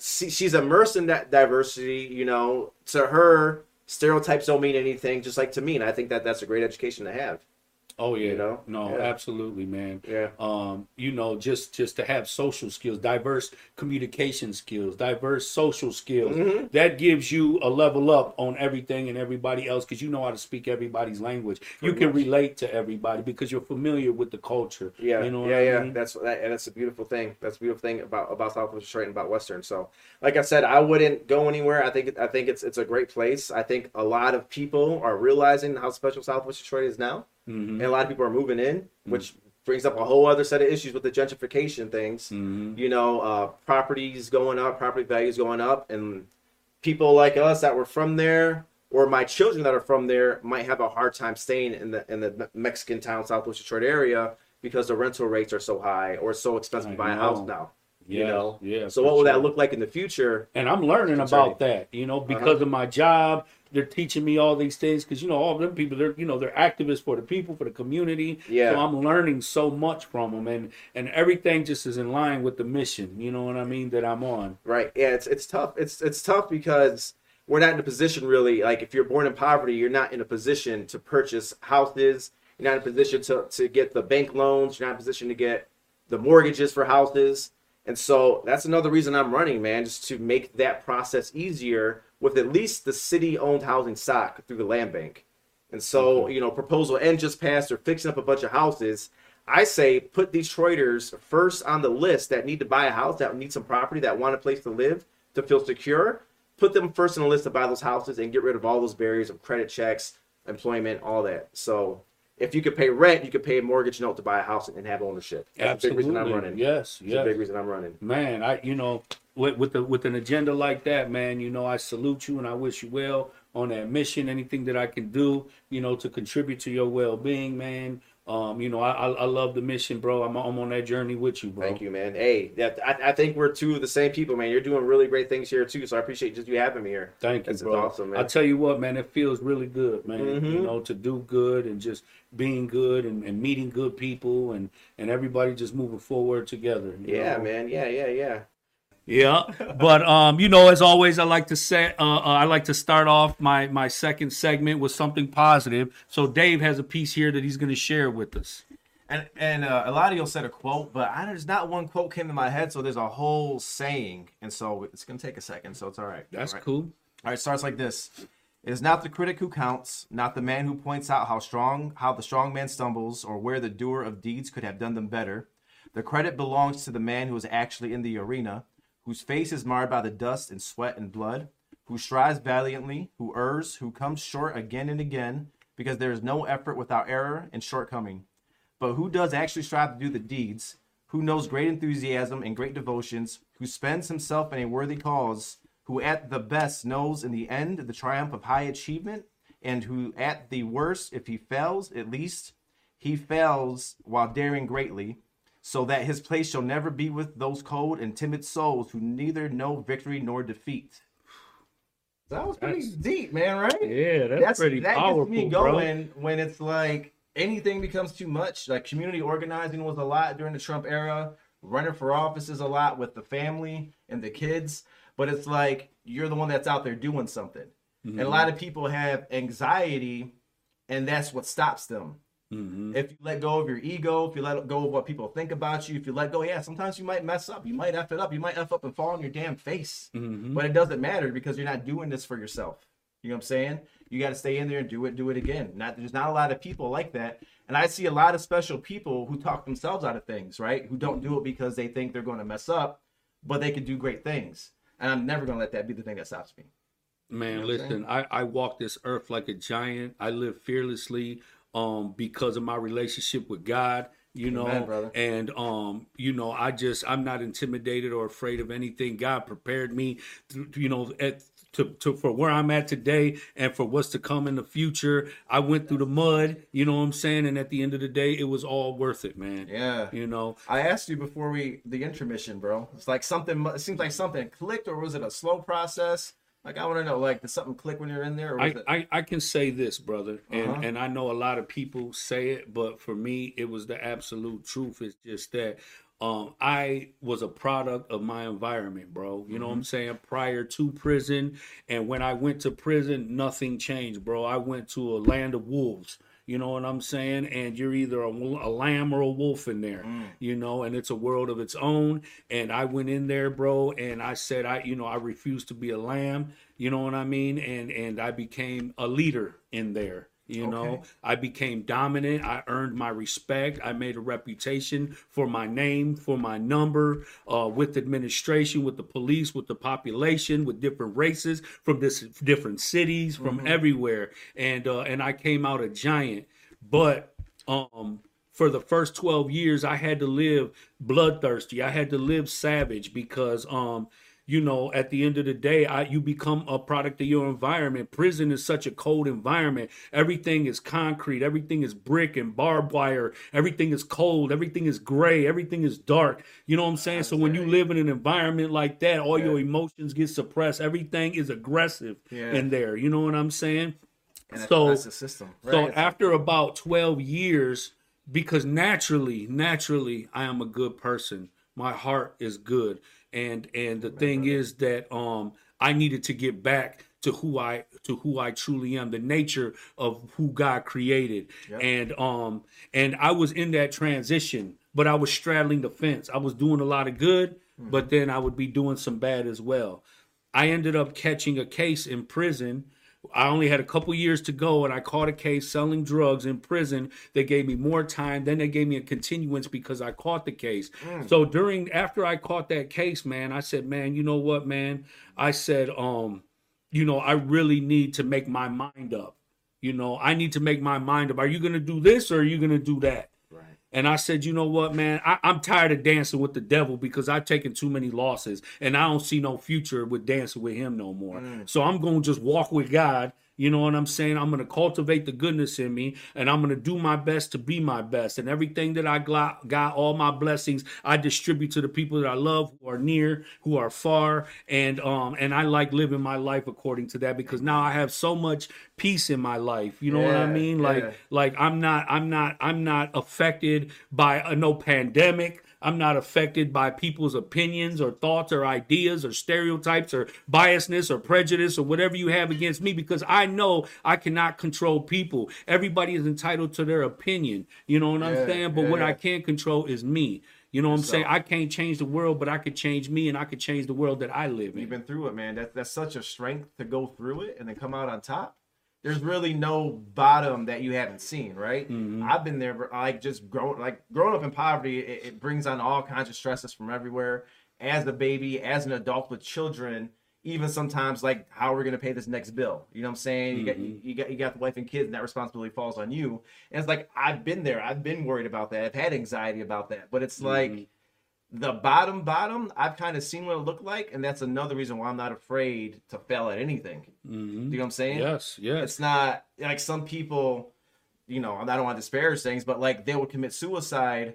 she- she's immersed in that diversity. You know, to her, stereotypes don't mean anything, just like to me. And I think that that's a great education to have. Oh yeah, You know? no, Yeah. absolutely, man. Yeah. Um, you know, just just to have social skills, diverse communication skills, diverse social skills, Mm-hmm. that gives you a level up on everything and everybody else because you know how to speak everybody's language. you can relate to everybody because you're familiar with the culture. Yeah, you know. yeah, what I yeah. mean? That's that, and that's a beautiful thing. That's a beautiful thing about about Southwest Detroit and about Western. So, like I said, I wouldn't go anywhere. I think I think it's it's a great place. I think a lot of people are realizing how special Southwest Detroit is now, Mm-hmm. and a lot of people are moving in, which brings up a whole other set of issues with the gentrification things. Mm-hmm. You know, uh, properties going up, property values going up, and people like us that were from there or my children that are from there might have a hard time staying in the in the Mexican town Southwest Detroit area because the rental rates are so high or so expensive to buy a house now. you know, yeah, So what will that look like in the future? and I'm learning about that, you know, Uh-huh. because of my job. They're teaching me all these things because you know all them people. They're you know they're activists for the people, for the community. Yeah. So I'm learning so much from them, and and everything just is in line with the mission. You know what I mean that I'm on. Right? Yeah, it's it's tough. It's it's tough because we're not in a position really. Like if you're born in poverty, you're not in a position to purchase houses. You're not in a position to to get the bank loans. You're not in a position to get the mortgages for houses. And so that's another reason I'm running, man, just to make that process easier with at least the city owned housing stock through the land bank. And so, you know, proposal N just passed. They're fixing up a bunch of houses. I say put Detroiters first on the list that need to buy a house, that need some property, that want a place to live, to feel secure. Put them first on the list to buy those houses and get rid of all those barriers of credit checks, employment, all that. So if you could pay rent, you could pay a mortgage note to buy a house and have ownership. That's a big reason I'm Absolutely. running. Yes, That's a yes. big reason I'm running. Man, I you know with with the with an agenda like that, man, you know I salute you and I wish you well on that mission. Anything that I can do, you know, to contribute to your well being, man. Um, you know, I, I I love the mission, bro. I'm I'm on that journey with you, bro. Thank you, man. Hey, that, I, I think we're two of the same people, man. You're doing really great things here too, so I appreciate just you having me here. Thank you, That's bro. awesome, man. I tell you what, man, it feels really good, man. You Mhm. know, to do good and just being good and, and meeting good people and and everybody just moving forward together. you Yeah, know? man. Yeah, yeah, yeah. Yeah, but um, you know, as always, I like to say, uh, uh, I like to start off my my second segment with something positive. So Dave has a piece here that he's going to share with us. And and uh, Eladio said a quote, but I, there's not one quote came to my head, so there's a whole saying, and so it's gonna take a second, so it's all right. That's All right. cool. All right, it starts like this: It is not the critic who counts, not the man who points out how strong, how the strong man stumbles, or where the doer of deeds could have done them better. The credit belongs to the man who is actually in the arena, whose face is marred by the dust and sweat and blood, who strives valiantly, who errs, who comes short again and again, because there is no effort without error and shortcoming. But who does actually strive to do the deeds, who knows great enthusiasm and great devotions, who spends himself in a worthy cause, who at the best knows in the end the triumph of high achievement, and who at the worst, if he fails, at least he fails while daring greatly, so that his place shall never be with those cold and timid souls who neither know victory nor defeat. That was pretty That's- deep, man, right? Yeah, that's, pretty that powerful, gets me bro. going when it's like anything becomes too much. Like community organizing was a lot during the Trump era. Running for office is a lot with the family and the kids. But it's like you're the one that's out there doing something. And a mm-hmm. lot of people have anxiety, and that's what stops them. Mhm. If you let go of your ego, if you let go of what people think about you, if you let go, yeah, sometimes you might mess up. You might F it up. You might F up and fall on your damn face. Mhm. But it doesn't matter because you're not doing this for yourself. You know what I'm saying? You got to stay in there and do it, do it again. Not there's not a lot of people like that, and I see a lot of special people who talk themselves out of things, right? Who don't do it because they think they're going to mess up, but they can do great things. And I'm never going to let that be the thing that stops me. Man, know listen, I, I walk this earth like a giant. I live fearlessly um because of my relationship with God, you know. Amen. And um, you know, I just I'm not intimidated or afraid of anything. God prepared me to, you know, at to, to for where I'm at today and for what's to come in the future. I went through the mud, you know what I'm saying? And at the end of the day, it was all worth it, man. Yeah. You know, I asked you before we the intermission, bro. It's like something. It seems like something clicked, or was it a slow process? Like I want to know, like did something click when you're in there, or I, it? I, I can say this, brother, and, Uh-huh. and I know a lot of people say it, but for me, it was the absolute truth. It's just that um, I was a product of my environment, bro. You know what Mm-hmm. I'm saying? Prior to prison, and when I went to prison, nothing changed, bro. I went to a land of wolves. You know what I'm saying? And you're either a, a lamb or a wolf in there, Mm. you know, and it's a world of its own. And I went in there, bro, and I said, I, you know, I refuse to be a lamb. You know what I mean? And and I became a leader in there. You know, Okay. I became dominant. I earned my respect. I made a reputation for my name, for my number, uh, with administration, with the police, with the population, with different races from this different cities, from everywhere. And uh, and I came out a giant. But um, for the first 12 years, I had to live bloodthirsty. I had to live savage because um, you know, at the end of the day, I, you become a product of your environment. Prison is such a cold environment. Everything is concrete. Everything is brick and barbed wire. Everything is cold. Everything is gray. Everything is dark. You know what I'm saying? So when you live in an environment like that, all your emotions get suppressed. Everything is aggressive Yeah. in there. You know what I'm saying? And So- that's the system. So right? after about 12 years, because naturally, naturally, I am a good person. My heart is good. And and the thing is that um I needed to get back to who I to who I truly am, the nature of who God created. And um and I was in that transition, but I was straddling the fence. I was doing a lot of good, but then I would be doing some bad as well. I ended up catching a case in prison. I only had a couple years to go, and I caught a case selling drugs in prison. They gave me more time. Then they gave me a continuance because I caught the case. So during after I caught that case, man, I said, man, you know what, man? I said, um, you know, I really need to make my mind up. You know, I need to make my mind up. Are you gonna do this or are you gonna do that? And I said, you know what, man, I, I'm tired of dancing with the devil because I've taken too many losses and I don't see no future with dancing with him no more. Mm. So I'm going to just walk with God. You know what I'm saying? I'm going to cultivate the goodness in me and I'm going to do my best to be my best. And everything that I got, got, all my blessings, I distribute to the people that I love who are near, who are far. And, um, and I like living my life according to that because now I have so much peace in my life. You know what I mean? Like, yeah. like i'm not i'm not i'm not affected by a no pandemic i'm not affected by people's opinions or thoughts or ideas or stereotypes or biasness or prejudice or whatever you have against me because i know i cannot control people. Everybody is entitled to their opinion. You know what i'm Yeah, saying? But yeah, what i can't control is me. You know what i'm saying? i can't change the world but i could change me and i could change the world that i live in. You've been through it, man. That, that's such a strength to go through it and then come out on top. There's really no bottom that you haven't seen, right? Mm-hmm. I've been there, like just growing, like growing up in poverty. It, it brings on all kinds of stresses from everywhere. As a baby, as an adult with children, even sometimes like how are we're gonna pay this next bill. You know what I'm saying? You got Mm-hmm. you got you got the wife and kids, and that responsibility falls on you. And it's like I've been there. I've been worried about that. I've had anxiety about that. But it's Mm-hmm. like the bottom bottom i've kind of seen what it looked like and that's another reason why i'm not afraid to fail at anything. Mhm. you know what i'm saying? Yes yes. It's not like some people you know i don't want to disparage things but like they would commit suicide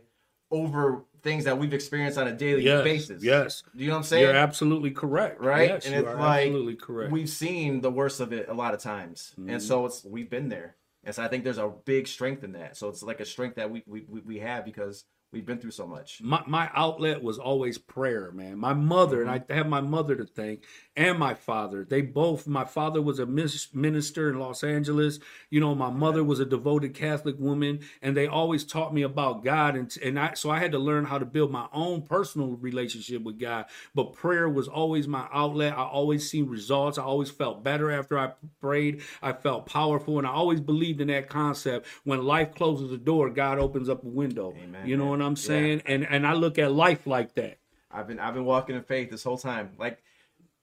over things that we've experienced on a daily Yes, basis. yes. do you know what i'm saying? You're absolutely correct. Right? Yes, and it's like absolutely correct. we've seen the worst of it a lot of times. Mm-hmm. and so it's we've been there. And so i think there's a big strength in that. So it's like a strength that we we, we- we have because we've been through so much my, my outlet was always prayer, man. My mother, and mm-hmm. I have my mother to thank, and my father. They both, my father was a minister in Los Angeles. You know, my mother was a devoted Catholic woman, and they always taught me about God. And, and I, so I had to learn how to build my own personal relationship with God. But prayer was always my outlet. I always seen results. I always felt better after I prayed. I felt powerful, and I always believed in that concept. When life closes the door, God opens up a window. Amen, you know man. what I'm Yeah. saying? And and I look at life like that. I've been I've been walking in faith this whole time. Like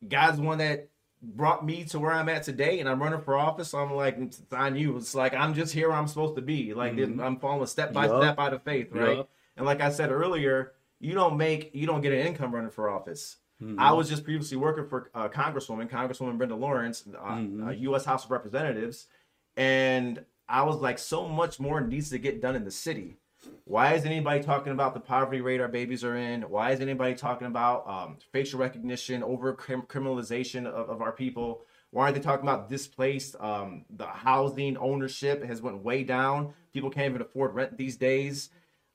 God's one that brought me to where I'm at today, and I'm running for office. So I'm like, on you. It's like I'm just here where I'm supposed to be. Like I'm following step by Yup. step out of faith, right? Yup. And like I said earlier, you don't make you don't get an income running for office. I was just previously working for uh, Congresswoman, Congresswoman Brenda Lawrence, uh, uh, U.S. House of Representatives, and I was like, so much more needs to get done in the city. Why is anybody talking about the poverty rate our babies are in? Why is anybody talking about um, facial recognition, over criminalization of, of our people? Why aren't they talking about displaced? Um, the housing ownership has went way down. People can't even afford rent these days.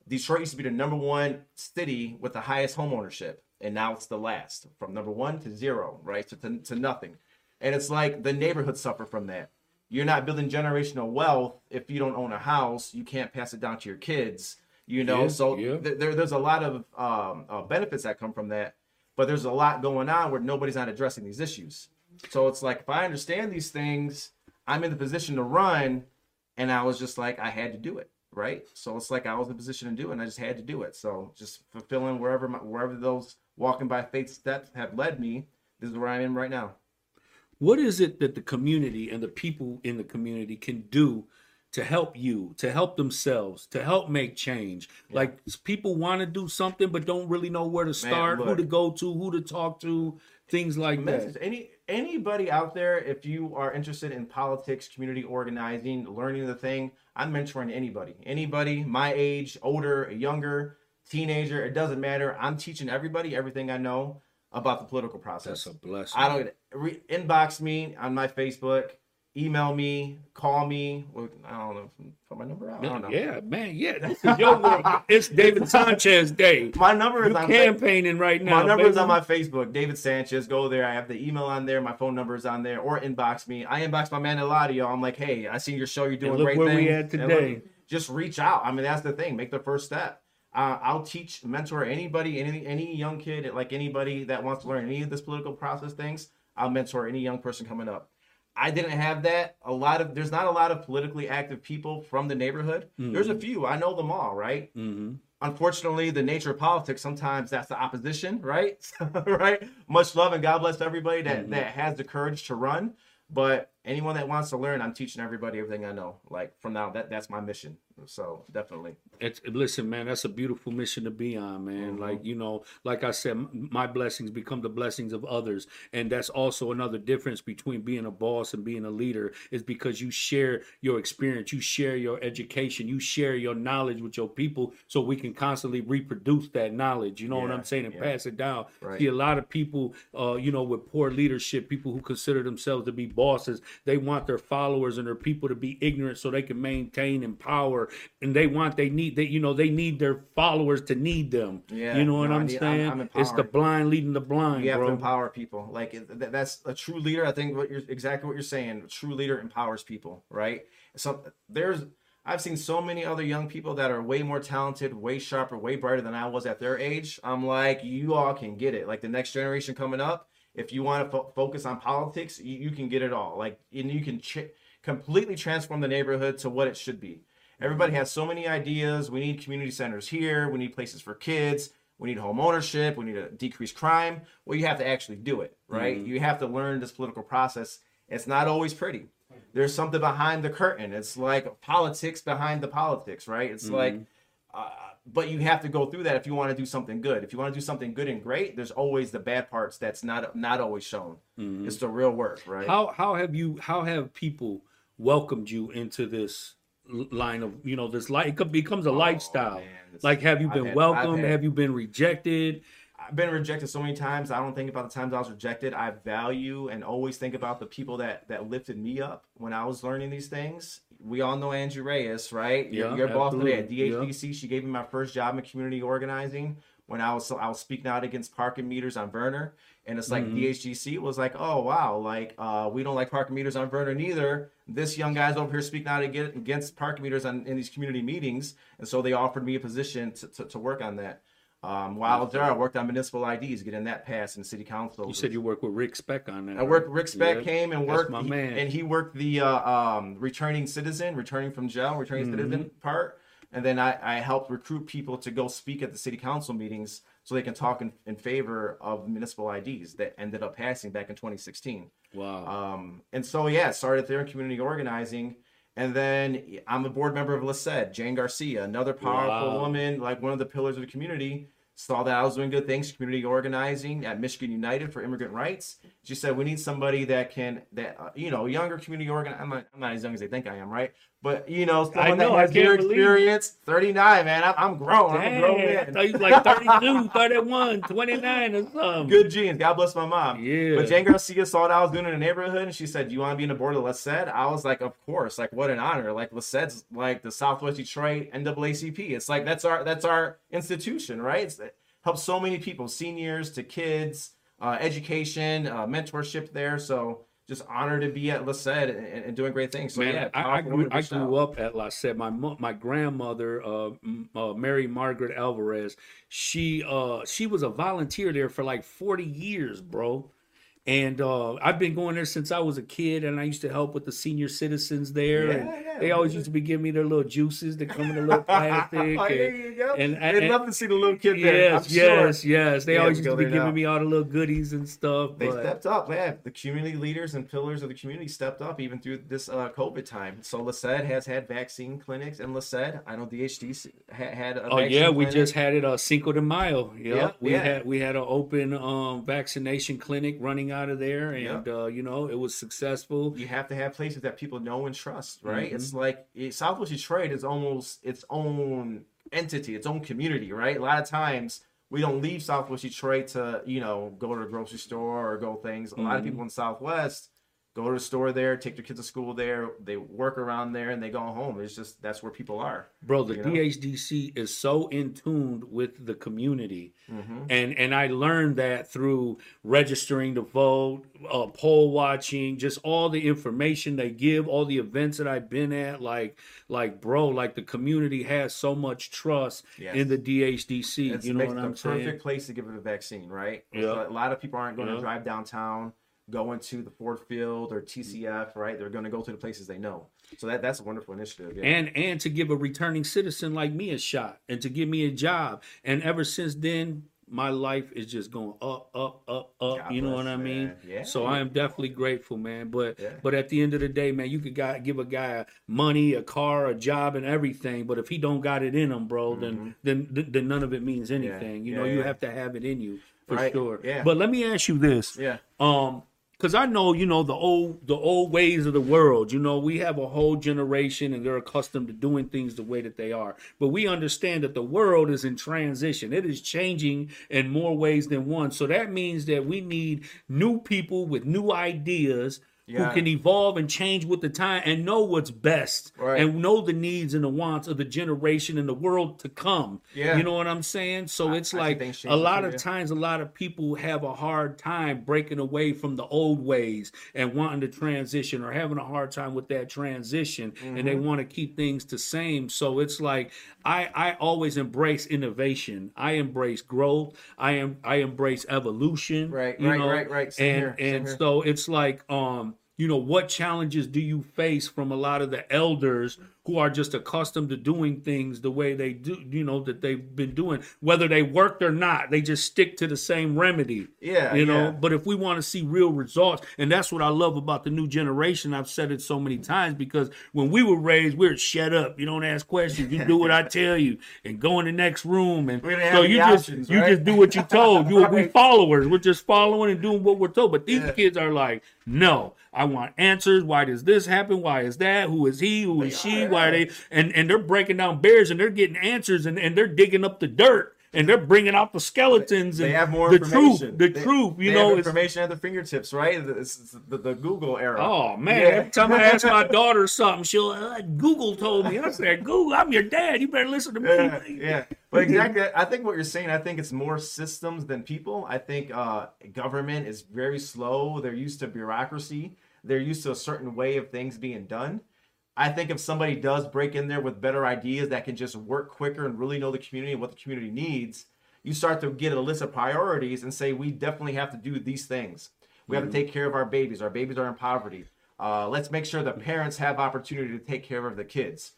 Detroit used to be the number one city with the highest home ownership, and now it's the last, from number one to zero, right? To, to, to nothing. And it's like the neighborhoods suffer from that. You're not building generational wealth if you don't own a house. You can't pass it down to your kids, you know. Yeah, so yeah. th- there, there's a lot of um, uh, benefits that come from that, but there's a lot going on where nobody's not addressing these issues. So it's like if I understand these things, I'm in the position to run, and I was just like I had to do it, right? So it's like I was in a position to do it, and I just had to do it. So just fulfilling wherever my, wherever those walking by faith steps have led me. This is where I am right now. What is it that the community and the people in the community can do to help you, to help themselves, to help make change? Like people want to do something but don't really know where to start, who look. to go to, who to talk to, things like message. that. Any anybody out there, if you are interested in politics, community organizing, learning the thing, I'm mentoring anybody. Anybody, my age, older, younger, teenager, it doesn't matter. I'm teaching everybody everything I know about the political process. That's a blessing. I don't re, inbox me on my Facebook, email me, call me. Well, I don't know put my number out. I don't know. Yeah, man, yeah. This is your world. It's David Sanchez Day. My number is You on campaigning right now. my number is on my Facebook, David Sanchez. Go there. I have the email on there. My phone number is on there. Or inbox me. I inbox my man Eladio. I'm like, hey, I see your show. You're doing look great where we at today. look, just reach out. I mean, that's the thing. Make the first step. Uh, I'll teach, mentor anybody, any any young kid, like anybody that wants to learn any of this political process things. I'll mentor any young person coming up. I didn't have that. A lot of there's not a lot of politically active people from the neighborhood. There's a few. I know them all, right? Mm-hmm. unfortunately the nature of politics sometimes that's the opposition right right much love and god bless everybody that Mm-hmm. that has the courage to run but anyone that wants to learn i'm teaching everybody everything i know like from now that that's my mission so definitely It's, listen, man, that's a beautiful mission to be on, man. Mm-hmm. Like, you know, like I said, my blessings become the blessings of others. And that's also another difference between being a boss and being a leader is because you share your experience, you share your education, you share your knowledge with your people so we can constantly reproduce that knowledge. You know what I'm saying? And yeah. pass it down. Right. See, a lot of people, uh, you know, with poor leadership, people who consider themselves to be bosses, they want their followers and their people to be ignorant so they can maintain and power. And they want, they need, that you know, they need their followers to need them. Yeah, You know what no, I'm need- I'm- saying? I'm it's the blind leading the blind, you have to empower people. Like that, that's a true leader. I think what you're exactly what you're saying a true leader empowers people right? So there's i've seen so many other young people that are way more talented way sharper way brighter than i was at their age. I'm like you all can get it. Like the next generation coming up if you want to fo- focus on politics you, you can get it all. Like and you can ch- completely transform the neighborhood to what it should be. Everybody has so many ideas. We need community centers here. We need places for kids. We need home ownership. We need to decrease crime. Well you have to actually do it right? You have to learn this political process. It's not always pretty. There's something behind the curtain. It's like politics behind the politics right? It's like uh, but you have to go through that if you want to do something good if you want to do something good and great there's always the bad parts that's not not always shown mm-hmm. it's the real work right How how have you how have people welcomed you into this line of you know this life it becomes a oh, lifestyle Oh, man, like have you been had- welcomed had- have you been rejected I've been rejected so many times. I don't think about the times I was rejected. I value and always think about the people that that lifted me up when I was learning these things. We all know Angie Reyes, right? Your- Yeah, your boss today at absolutely. Yeah. She gave me my first job in community organizing when I was so I was speaking out against parking meters on Vernor, and it's Mm-hmm. like DHDC was like, oh wow, like uh, we don't like parking meters on Vernor neither. This young guy's over here speaking out against, against parking meters on, in these community meetings, and so they offered me a position to, to, to work on that. Um, while there, I worked on municipal IDs, getting that passed in city council. you said you worked with rick speck on that I worked. Rick Speck Yeah. came and That's worked, my he- man. and he worked the uh, um, returning citizen, returning from jail, returning Mm-hmm. citizen part. And then I, I helped recruit people to go speak at the city council meetings so they can talk in, in favor of municipal IDs that ended up passing back in 2016. wow Um, and so yeah, started there in community organizing, and then I'm a board member of LaSed, Jane Garcia, another powerful Wow. woman, like one of the pillars of the community. Saw that I was doing good things, community organizing at Michigan United for immigrant rights. She said we need somebody that can that uh, you know younger community organ. I'm not, I'm not as young as they think I am, right? But you know, someone I know, that has your it. experience, 39, man. I'm, I'm grown. I'm a grown Dang, I man. thought you was like 32, 31, 29 or something. Good genes. God bless my mom. Yeah. But Jane Garcia saw what I was doing in the neighborhood and she said, Do you want to be in the board of LA SED? I was like, Of course. Like, what an honor. Like LA SED's like the Southwest Detroit NAACP. It's like that's our that's our institution, right? It's, it helps so many people, seniors to kids, uh, education, uh, mentorship there. So just honored to be at LA SED and, and doing great things. So Man, yeah, I, I grew, I grew up at La Salle. My my grandmother, uh, m- uh, Mary Margaret Alvarez, she uh, she was a volunteer there for like forty years, bro. And uh, I've been going there since I was a kid, and I used to help with the senior citizens there. Yeah, and yeah, they always man. used to be giving me their little juices that come in a little plastic. oh, and- go. and- They'd and- love to see the little kid there. I'm Yes, sure. yes, yes. They Yeah, always used to be giving now. me all the little goodies and stuff. They but- stepped up, yeah. The community leaders and pillars of the community stepped up even through this uh, COVID time. So LA SED has had vaccine clinics and LA SED. I know DHD ha- had a Oh yeah, we clinic. just had it uh Cinco de Mayo. Yep. Yep, we yeah. had we had an open um vaccination clinic running out of there and uh you know it was successful. you have to have places that people know and trust, right? Mm-hmm. It's like it, Southwest Detroit is almost its own entity, its own community, right? A lot of times we don't leave Southwest Detroit to, you know, go to the grocery store or go things. A lot Mm-hmm. of people in Southwest go to the store there, take their kids to school there, they work around there, and they go home. It's just that's where people are. Bro, the You know? DHDC is so in tune with the community. Mm-hmm. And and I learned that through registering to vote, uh, poll watching, just all the information they give, all the events that I've been at. Like, like, bro, like the community has so much trust Yes. in the DHDC. It's you know what I'm saying? perfect place to give it a vaccine, right? Yeah. A lot of people aren't going Yeah. to drive downtown, go to the Ford Field or TCF, right? They're going to go to the places they know. So that that's a wonderful initiative. Yeah. and and to give a returning citizen like me a shot and to give me a job and ever since then my life is just going up up up up God you know bless, what i mean man. Yeah. so i am definitely grateful man but Yeah. but at the end of the day man you could guy, give a guy money a car a job and everything but if he don't got it in him bro then then then none of it means anything you Mm-hmm. Yeah, know you have to have it in you for Right. sure Yeah. but let me ask you this yeah. um because i know you know the old the old ways of the world you know we have a whole generation and they're accustomed to doing things the way that they are. But we understand that the world is in transition. It is changing in more ways than one. So that means that we need new people with new ideas Yeah. who can evolve and change with the time and know what's best Right. and know the needs and the wants of the generation and the world to come Yeah. you know what i'm saying so I- it's like a lot of times a lot of people have a hard time breaking away from the old ways and wanting to transition or having a hard time with that transition and Mm-hmm. they want to keep things the same so it's like i i always embrace innovation i embrace growth i am i embrace evolution Right, you right, know? right, right. Same and here, and here. so it's like um you know what challenges do you face from a lot of the elders who are just accustomed to doing things the way they do you know that they've been doing whether they worked or not they just stick to the same remedy Yeah, you know? yeah. but if we want to see real results and that's what i love about the new generation i've said it so many times because when we were raised we are shut up. You don't ask questions. You do what i tell you and go in the next room and so you just options, you right? just do what you're told. You we followers. We're just following and doing what we're told. But these Yeah. kids are like no i want answers. Why does this happen? Why is that? Who is he? Who is They she why they and and they're breaking down bears and they're getting answers and, and they're digging up the dirt and they're bringing out the skeletons They and have more the information. truth the They- truth you they know information at their fingertips, right? It's, it's the, the Google era. Oh man! Yeah. Every time I ask my daughter something, she'll uh, Google told me. I said, "Google, I'm your dad. You better listen to me." yeah, yeah. But exactly, I think what you're saying. I think it's more systems than people. I think uh, government is very slow. They're used to bureaucracy. They're used to a certain way of things being done. I think if somebody does break in there with better ideas that can just work quicker and really know the community and what the community needs, you start to get a list of priorities and say we definitely have to do these things. We have to take care of our babies. Our babies are in poverty. Uh, let's make sure the parents have opportunity to take care of the kids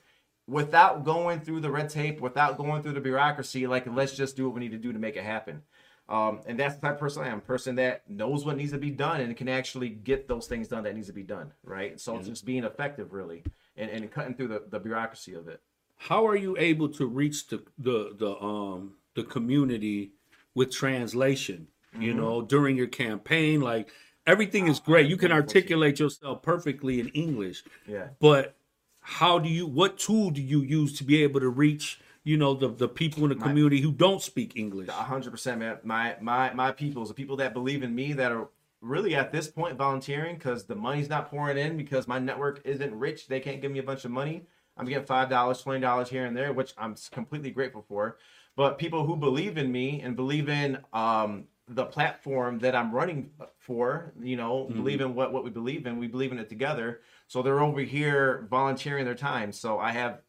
without going through the red tape, without going through the bureaucracy. Like, let's just do what we need to do to make it happen. Um, and that's the type of person I am, a person that knows what needs to be done and can actually get those things done that needs to be done, right? So it's just being effective, really, and, and cutting through the, the bureaucracy of it. How are you able to reach the the the um the community with translation? You know, during your campaign, like everything is great. You can articulate yourself perfectly in English, Yeah. but how do you what tool do you use to be able to reach you know the the people in the community who don't speak English? A hundred percent, man. My my my peoples, the people that believe in me, that are really at this point volunteering because the money's not pouring in because my network isn't rich. They can't give me a bunch of money. I'm getting five dollars, twenty dollars here and there, which I'm completely grateful for. But people who believe in me and believe in um, the platform that I'm running for, you know, believe in what what we believe in. We believe in it together. So they're over here volunteering their time. So I have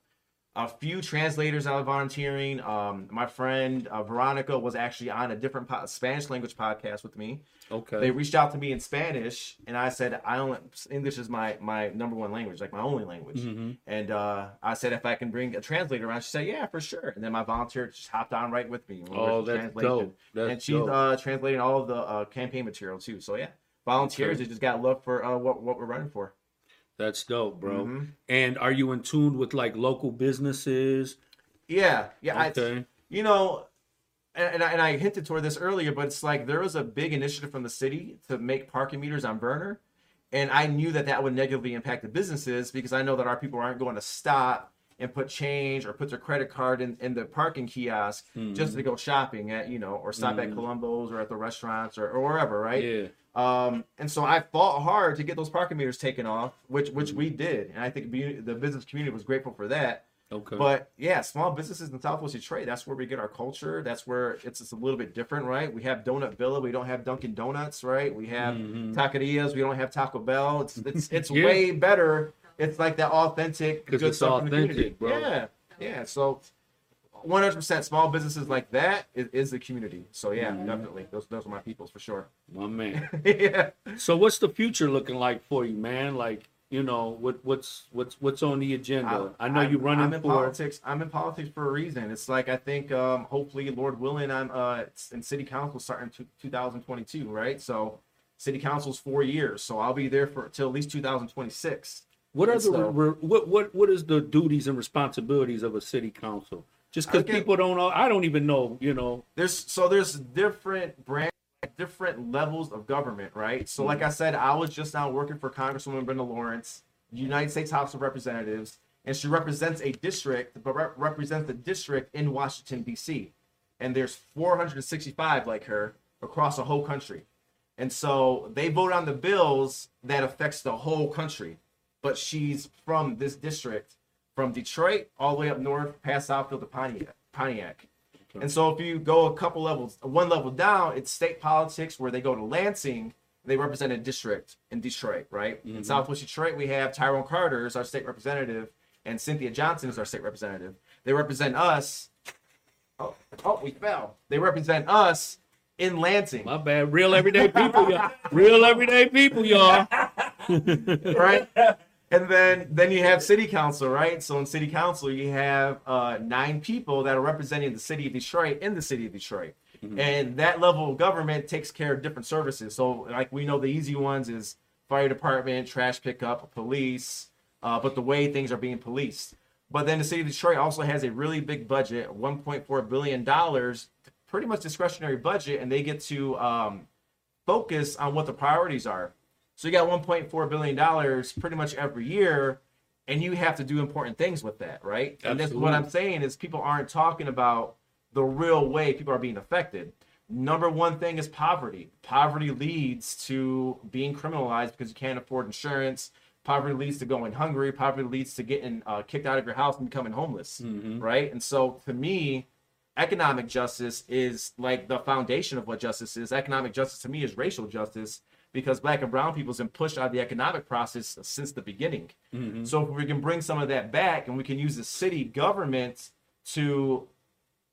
a few translators out of volunteering. Um, my friend uh, Veronica was actually on a different po- Spanish language podcast with me. Okay. They reached out to me in Spanish, and I said, "I only English is my my number one language, like my only language." Mm-hmm. And uh, I said, "If I can bring a translator around," she said, "Yeah, for sure." And then my volunteer just hopped on right with me. when we were Oh, that's dope. That's and she's dope. uh, translating all of the uh, campaign material too. So yeah, volunteers. Okay. They just got love for uh, what what we're running for. That's dope, bro. Mm-hmm. And are you in tune with like local businesses? Yeah, yeah. I, Okay. you know, and, and, I, and I hinted toward this earlier, but it's like there was a big initiative from the city to make parking meters on Vernor, and I knew that that would negatively impact the businesses because I know that our people aren't going to stop and put change or put their credit card in, in the parking kiosk just to go shopping at you know or stop at Columbo's or at the restaurants or, or wherever, right? Yeah. Um, and so I fought hard to get those parking meters taken off, which which we did, and I think the business community was grateful for that. Okay. But yeah, small businesses in Southwest Detroit, that's where we get our culture. That's where it's just a little bit different, right? We have Donut Villa, we don't have Dunkin' Donuts, right? We have taquerias, we don't have Taco Bell. It's it's it's Mm-hmm. Yeah. way better. It's like that authentic good it's stuff from the community. authentic, bro. Yeah. Yeah. So 100% small businesses like that is, is the community. So yeah, Mm-hmm. definitely. Those those are my peoples for sure. My man. yeah. so what's the future looking like for you, man? Like, you know, what what's what's what's on the agenda? I, know I'm- you're running I'm in for politics. I'm in politics for a reason. It's like I think, um, hopefully, Lord willing, I'm uh, in city council starting to 2022, right? So, city council's four years, so I'll be there for till at least 2026. What are the so- re- what what what is the duties and responsibilities of a city council? Just because people don't know, I don't even know. You know, There's so there's different brand, different levels of government, right? So, like mm-hmm. I said, I was just now working for Congresswoman Brenda Lawrence, United States House of Representatives, and she represents a district, but rep- represents the district in Washington D.C. And there's 465 like her across the whole country, and so they vote on the bills that affects the whole country. But she's from this district, from Detroit all the way up north, past Southfield to Pontiac. Pontiac. And so if you go a couple levels, one level down, it's state politics where they go to Lansing. They represent a district in Detroit, right? In mm-hmm. Southwest Detroit, we have Tyrone Carter as our state representative, and Cynthia Johnson is our state representative. They represent us. Oh, oh, we fell. They represent us in Lansing, my bad. Real everyday people, y'all. Real everyday people, y'all. right? And then then you have city council, right? So in city council, you have uh, nine people that are representing the city of Detroit in the city of Detroit. And that level of government takes care of different services. So like we know the easy ones is fire department, trash pickup, police, uh, but the way things are being policed. But then the city of Detroit also has a really big budget, 1.4 billion dollars, pretty much discretionary budget, and they get to um, focus on what the priorities are. So you got 1.4 billion dollars pretty much every year, and you have to do important things with that, right? And that's what I'm saying is people aren't talking about the real way people are being affected. Number one thing is poverty. Poverty leads to being criminalized because you can't afford insurance. Poverty leads to going hungry. Poverty leads to getting uh, kicked out of your house and becoming homeless, right? And so, to me, economic justice is like the foundation of what justice is. Economic justice to me is racial justice because black and brown people have been pushed out of the economic process since the beginning. Mm-hmm. So if we can bring some of that back and we can use the city government to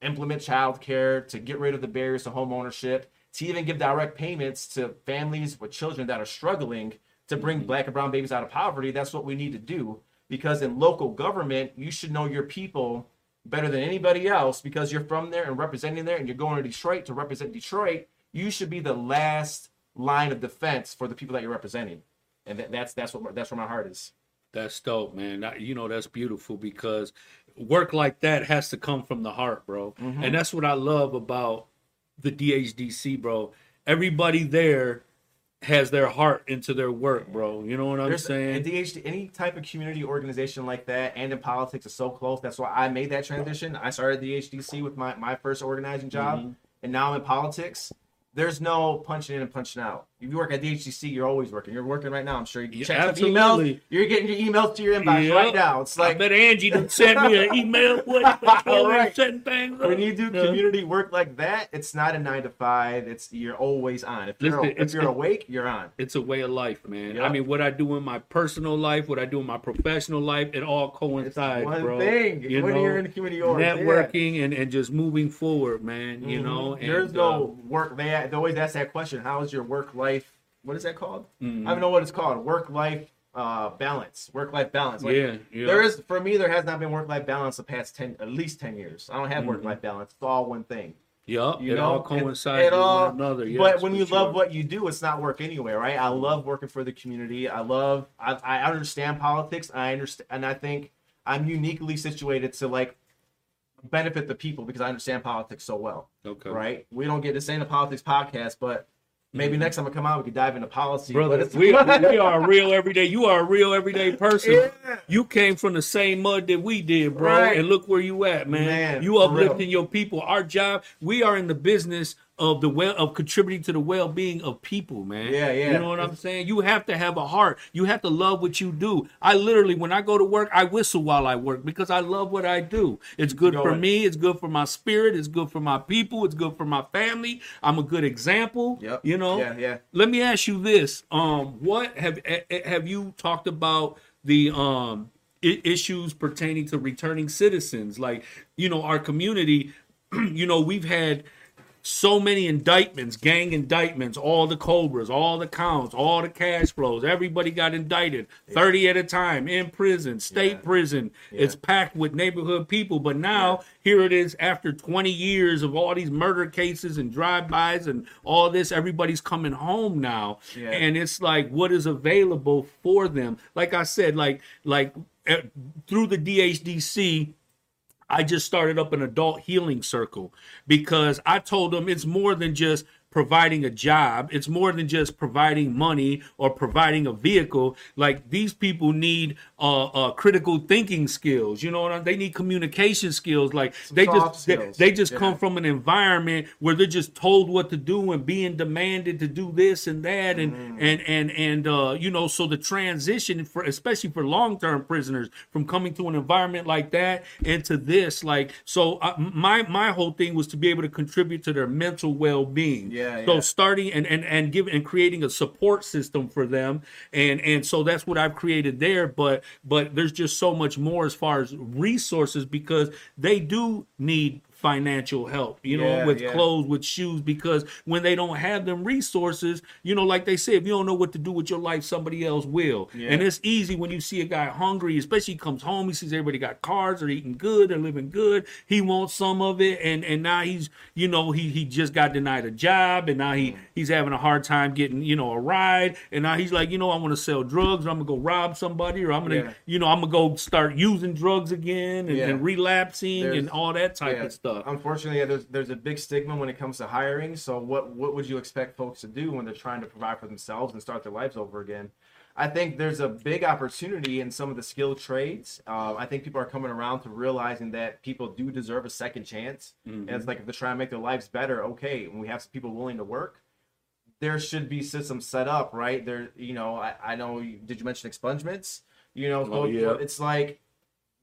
implement child care, to get rid of the barriers to home ownership, to even give direct payments to families with children that are struggling to bring mm-hmm. black and brown babies out of poverty, that's what we need to do. Because in local government, you should know your people better than anybody else because you're from there and representing there and you're going to Detroit to represent Detroit. You should be the last line of defense for the people that you're representing. And that, that's that's what that's where my heart is. That's dope, man. You know, that's beautiful because work like that has to come from the heart, bro. And that's what I love about the DHDC, bro. Everybody there has their heart into their work, bro. You know what I'm There's saying? DHD, any type of community organization like that, and in politics is so close. That's why I made that transition. I started the DHDC with my, my first organizing job, Mm-hmm. and now I'm in politics. There's no punching in and punching out. If you work at DHDC, you're always working. You're working right now. I'm sure you Yeah, check absolutely. emails. You're getting your emails to your inbox Yep. right now. It's I like bet Angie done sent me an email. What? All All right. right. Setting things up. when you do Yeah. community work like that, it's not a nine to five. It's you're always on. If you're, Listen, if you're awake, you're on. it's a way of life, man. Yeah. I mean, what I do in my personal life, what I do in my professional life, it all coincides, One bro. thing You when know, you're in the community org, yeah. networking and, and just moving forward, man. You Mhm. know, and, there's uh, no work. They, they always ask that question. How is your work life? What is that called? Mhm. I don't know what it's called. Work life uh, balance. Work life balance. Like, yeah, yeah. There is for me. There has not been work life balance the past ten, at least ten years. I don't have Mm-hmm. work life balance. It's all one thing. Yup, You it know, all coincides it with all- one another. Yes, but when you sure. love what you do, it's not work anyway, right? I love working for the community. I love. I, I understand politics. I understand, and I think I'm uniquely situated to like benefit the people because I understand politics so well. okay, Right? We don't get this ain't a politics podcast, but maybe next time I come out, we could dive into policy. Mm-hmm. brother, we, we are real everyday. You are a real everyday person. Yeah. You came from the same mud that we did, bro, Right. and look where you at, man. Man, you uplifting your people. Our job, we are in the business of the well of contributing to the well-being of people, man. Yeah, yeah. You know what I'm saying? You have to have a heart. You have to love what you do. I literally, when I go to work, I whistle while I work because I love what I do. It's good Go for ahead. me. It's good for my spirit. It's good for my people. It's good for my family. I'm a good example. Yep. You know. Yeah, yeah. Let me ask you this: um, What have have you talked about the um i- issues pertaining to returning citizens? Like, you know, our community. you know, we've had so many indictments, gang indictments, all the Cobras, all the counts, all the cash flows. Everybody got indicted, 30 at a time in prison, state Yeah. prison. It's packed with neighborhood people. But now, here it is after 20 years of all these murder cases and drive-bys and all this, everybody's coming home now. Yeah. And it's like, what is available for them? Like I said, like, like eh, through the DHDC, I just started up an adult healing circle because I told them it's more than just providing a job. It's more than just providing money or providing a vehicle. Like these people need uh, uh critical thinking skills. You know what I mean? They need communication skills. Like they just they, they just Yeah. come from an environment where they're just told what to do and being demanded to do this and that and Mm. and and and uh you know so the transition for especially for long-term prisoners from coming to an environment like that into this like so uh, my my whole thing was to be able to contribute to their mental well-being Yeah, so yeah. starting and and and giving and creating a support system for them and and so that's what I've created there but but there's just so much more as far as resources because they do need financial help you know with yeah. clothes with shoes because when they don't have them resources you know like they say if you don't know what to do with your life somebody else will Yeah. and it's easy when you see a guy hungry especially he comes home he sees everybody got cars they're eating good they're living good he wants some of it and and now he's you know he he just got denied a job and now Mm. he he's having a hard time getting you know a ride and now he's like you know i want to sell drugs or i'm gonna go rob somebody or i'm gonna Yeah. you know i'm gonna go start using drugs again and, Yeah. and relapsing There's- and all that type Yeah. of stuff Unfortunately, yeah, there's there's a big stigma when it comes to hiring. So what what would you expect folks to do when they're trying to provide for themselves and start their lives over again? I think there's a big opportunity in some of the skilled trades. Uh, I think people are coming around to realizing that people do deserve a second chance. And it's like if they're trying to make their lives better, okay, when we have some people willing to work, there should be systems set up, right? There, you know, I, I know. Did you mention expungements? You know, Oh, so yeah. it's like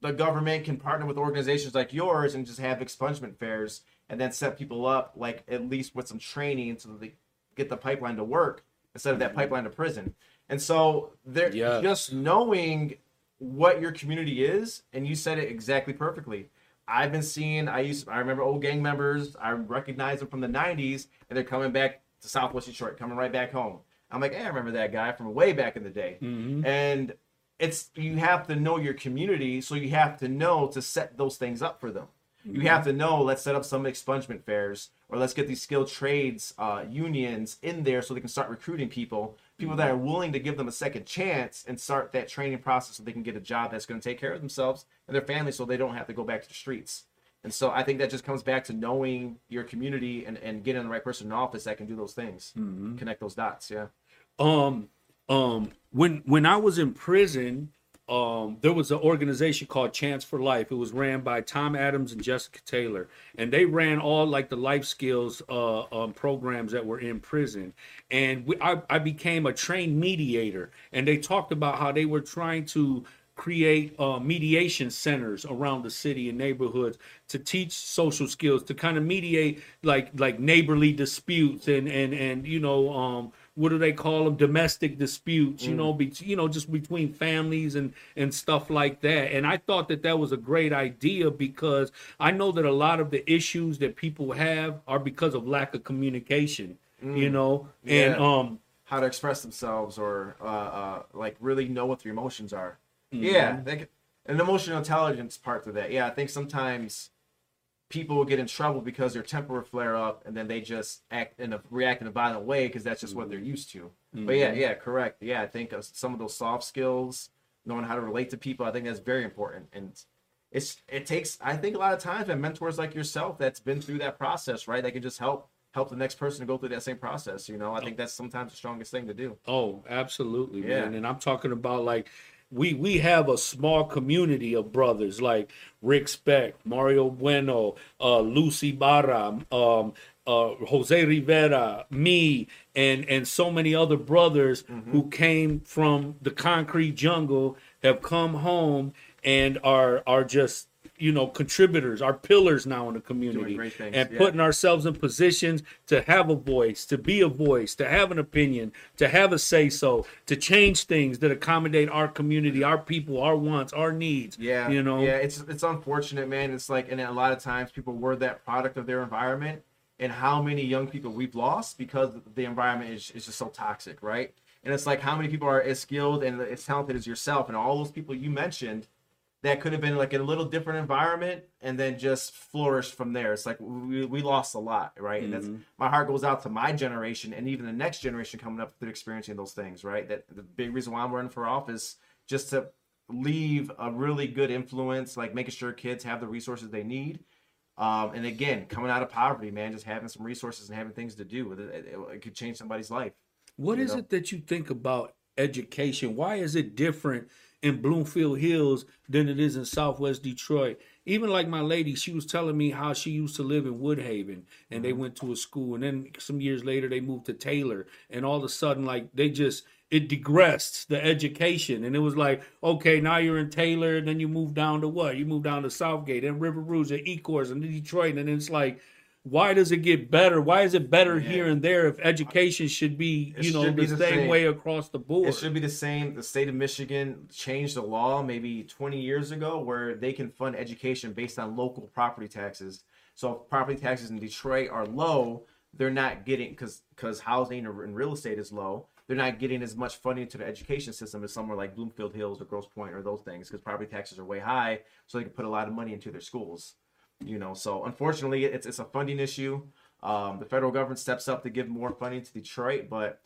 the government can partner with organizations like yours and just have expungement fairs and then set people up like at least with some training so that they get the pipeline to work instead of that mm-hmm. pipeline to prison. And so they're just knowing what your community is, and you said it exactly perfectly. I've been seeing I used I remember old gang members, I recognize them from the nineties, and they're coming back to Southwest Detroit, coming right back home. I'm like, hey, I remember that guy from way back in the day. Mm-hmm. And it's you have to know your community, so you have to know to set those things up for them. You have to know, let's set up some expungement fairs, or let's get these skilled trades uh, unions in there so they can start recruiting people, people that are willing to give them a second chance and start that training process so they can get a job that's going to take care of themselves and their family so they don't have to go back to the streets. And so I think that just comes back to knowing your community and, and getting the right person in office that can do those things, connect those dots. Yeah. um um when when I was in prison, um there was an organization called Chance for Life. It was ran by Tom Adams and Jessica Taylor, and they ran all like the life skills uh um, programs that were in prison. And we, I I became a trained mediator, and they talked about how they were trying to create uh, mediation centers around the city and neighborhoods to teach social skills to kind of mediate like like neighborly disputes and and and you know um what do they call them domestic disputes you know be, you know just between families and and stuff like that and i thought that that was a great idea because i know that a lot of the issues that people have are because of lack of communication you know and um how to express themselves or uh, uh, like really know what their emotions are. Mm-hmm. Yeah, they an emotional intelligence part to that. Yeah, I think sometimes people will get in trouble because their temper will flare up and then they just act in a react in a violent way because that's just what they're used to. But yeah, yeah, correct. Yeah, I think uh, some of those soft skills, knowing how to relate to people, I think that's very important. And it's it takes I think a lot of times and mentors like yourself that's been through that process, right? That can just help help the next person to go through that same process. You know, I think that's sometimes the strongest thing to do. Oh, absolutely, Yeah. man. And I'm talking about like we we have a small community of brothers like Rick Speck, Mario Bueno, uh, Lucy Barra, um, uh, Jose Rivera, me, and and so many other brothers Mm-hmm. who came from the concrete jungle have come home and are are just you know contributors, are pillars now in the community, and yeah. putting ourselves in positions to have a voice, to be a voice, to have an opinion, to have a say so, to change things that accommodate our community, our people, our wants, our needs. Yeah, you know. yeah, it's it's unfortunate, man. It's like, and a lot of times people were that product of their environment, and how many young people we've lost because the environment is, is just so toxic, right? And it's like how many people are as skilled and as talented as yourself, and all those people you mentioned that could have been like in a little different environment and then just flourished from there. It's like we, we lost a lot, right? And that's my heart goes out to my generation and even the next generation coming up through experiencing those things, right? That the big reason why I'm running for office just to leave a really good influence, like making sure kids have the resources they need. Um, and again, coming out of poverty, man, just having some resources and having things to do with it, it, it could change somebody's life. What is know? it that you think about education? Why is it different in Bloomfield Hills than it is in Southwest Detroit? Even like my lady, she was telling me how she used to live in Woodhaven and they mm-hmm. went to a school. And then some years later they moved to Taylor. And all of a sudden like they just it digressed the education. And it was like okay now you're in Taylor and then you move down to what? You move down to Southgate and River Rouge and Ecorse and Detroit. And it's like why does it get better? Why is it better here and there if education should be, It you know, should the, be the same, same. way across the board? It should be the same. The state of Michigan changed the law maybe 20 years ago where they can fund education based on local property taxes. So if property taxes in Detroit are low, they're not getting because because housing or, and real estate is low. They're not getting as much funding to the education system as somewhere like Bloomfield Hills or Grosse Pointe or those things because property taxes are way high, so they can put a lot of money into their schools. You know, so unfortunately, it's it's a funding issue. Um, the federal government steps up to give more funding to Detroit, but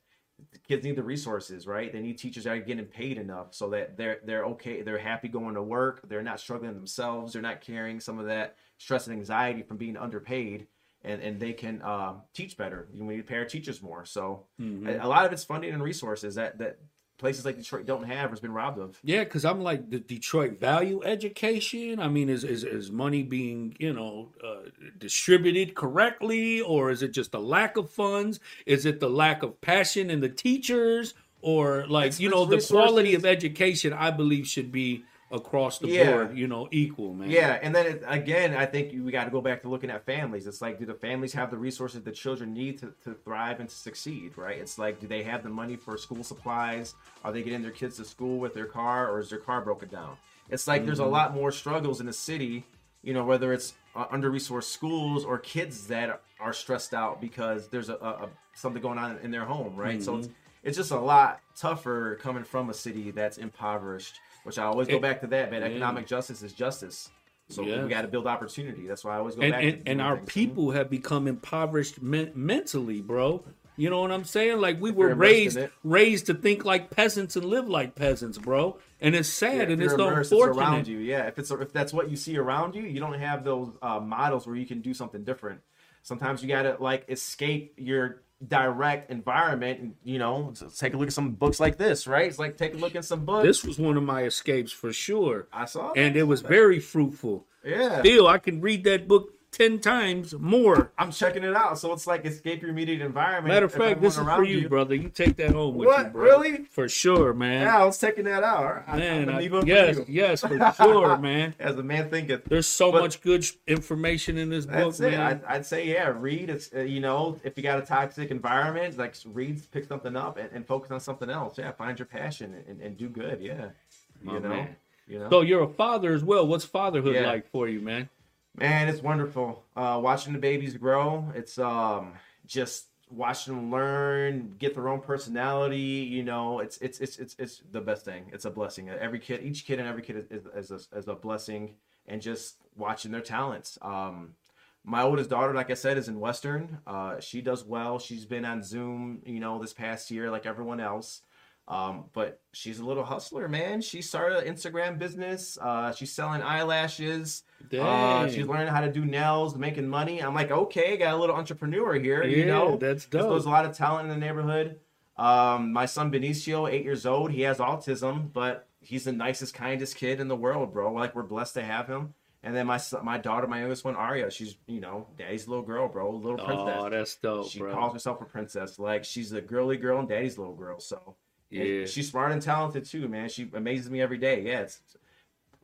the kids need the resources, right? They need teachers that are getting paid enough so that they're they're okay, they're happy going to work, they're not struggling themselves, they're not carrying some of that stress and anxiety from being underpaid, and and they can um, teach better. You know, we need to pay our teachers more. So a, a lot of it's funding and resources that that places like Detroit don't have or has been robbed of. yeah, because I'm like the Detroit value education. I mean, is is, is money being you know uh, distributed correctly, or is it just a lack of funds? Is it the lack of passion in the teachers, or like It's- you know the quality of education? I believe should be across the Yeah. board, you know, equal, man. Yeah, and then it, again, I think we got to go back to looking at families. It's like, do the families have the resources the children need to, to thrive and to succeed, right? It's like, do they have the money for school supplies? Are they getting their kids to school with their car, or is their car broken down? It's like there's a lot more struggles in the city, you know, whether it's uh, under resourced schools or kids that are stressed out because there's a, a, a something going on in their home, right? So it's, it's just a lot tougher coming from a city that's impoverished. Which I always go It- back to that, man. yeah. Economic justice is justice. So Yeah. we got to build opportunity. That's why I always go and back. and, and our things. people have become impoverished men- mentally, bro. You know what I'm saying? Like we were immersed in raised raised to think like peasants and live like peasants, bro. And it's sad if and it's immersed, it's around you. Yeah, if it's if that's what you see around you, you don't have those uh, models where you can do something different. Sometimes you gotta like escape your direct environment. And, you know, take a look at some books like this, right? It's like take a look at some books. This was one of my escapes for sure. I saw, And it was very fruitful. yeah. Still, I can read that book 10 times more. I'm checking it out, so it's like escape your immediate environment. Matter of fact, this is for around you, brother. You take that home with What? you, bro. Really? For sure, man. Yeah, I was checking that out. I- man, I- leave for yes, yes, for sure, man. As a man thinketh. There's so But- much good information in this book, it. man. I'd, I'd say, yeah, read. It's uh, you know, if you got a toxic environment, like read, pick something up, and, and focus on something else. Yeah, find your passion and, and do good. Yeah, My you know, man. you know. So you're a father as well. What's fatherhood Yeah. like for you, man? Man, it's wonderful. Uh, watching the babies grow. It's um just watching them learn, get their own personality. You know, it's it's it's it's it's the best thing. It's a blessing. Every kid, each kid, and every kid is is, is, a, is a blessing, and just watching their talents. Um, my oldest daughter, like I said, is in Western. Uh, she does well. She's been on Zoom, you know, this past year, like everyone else. Um, but she's a little hustler, man. She started an Instagram business. Uh, she's selling eyelashes. Uh, she's learning how to do nails, making money. I'm like, okay, got a little entrepreneur here. Yeah, you know, that's There's- dope. There's a lot of talent in the neighborhood. Um, my son Benicio, eight years old, he has autism, but he's the nicest, kindest kid in the world, bro. Like we're blessed to have him. And then my son, my daughter, my youngest one, Aria, she's you know, daddy's little girl, bro, little princess. Oh, that's dope, she bro. calls herself a princess. Like she's a girly girl and daddy's little girl. So and Yeah. she's smart and talented too, man. She amazes me every day. Yeah, it's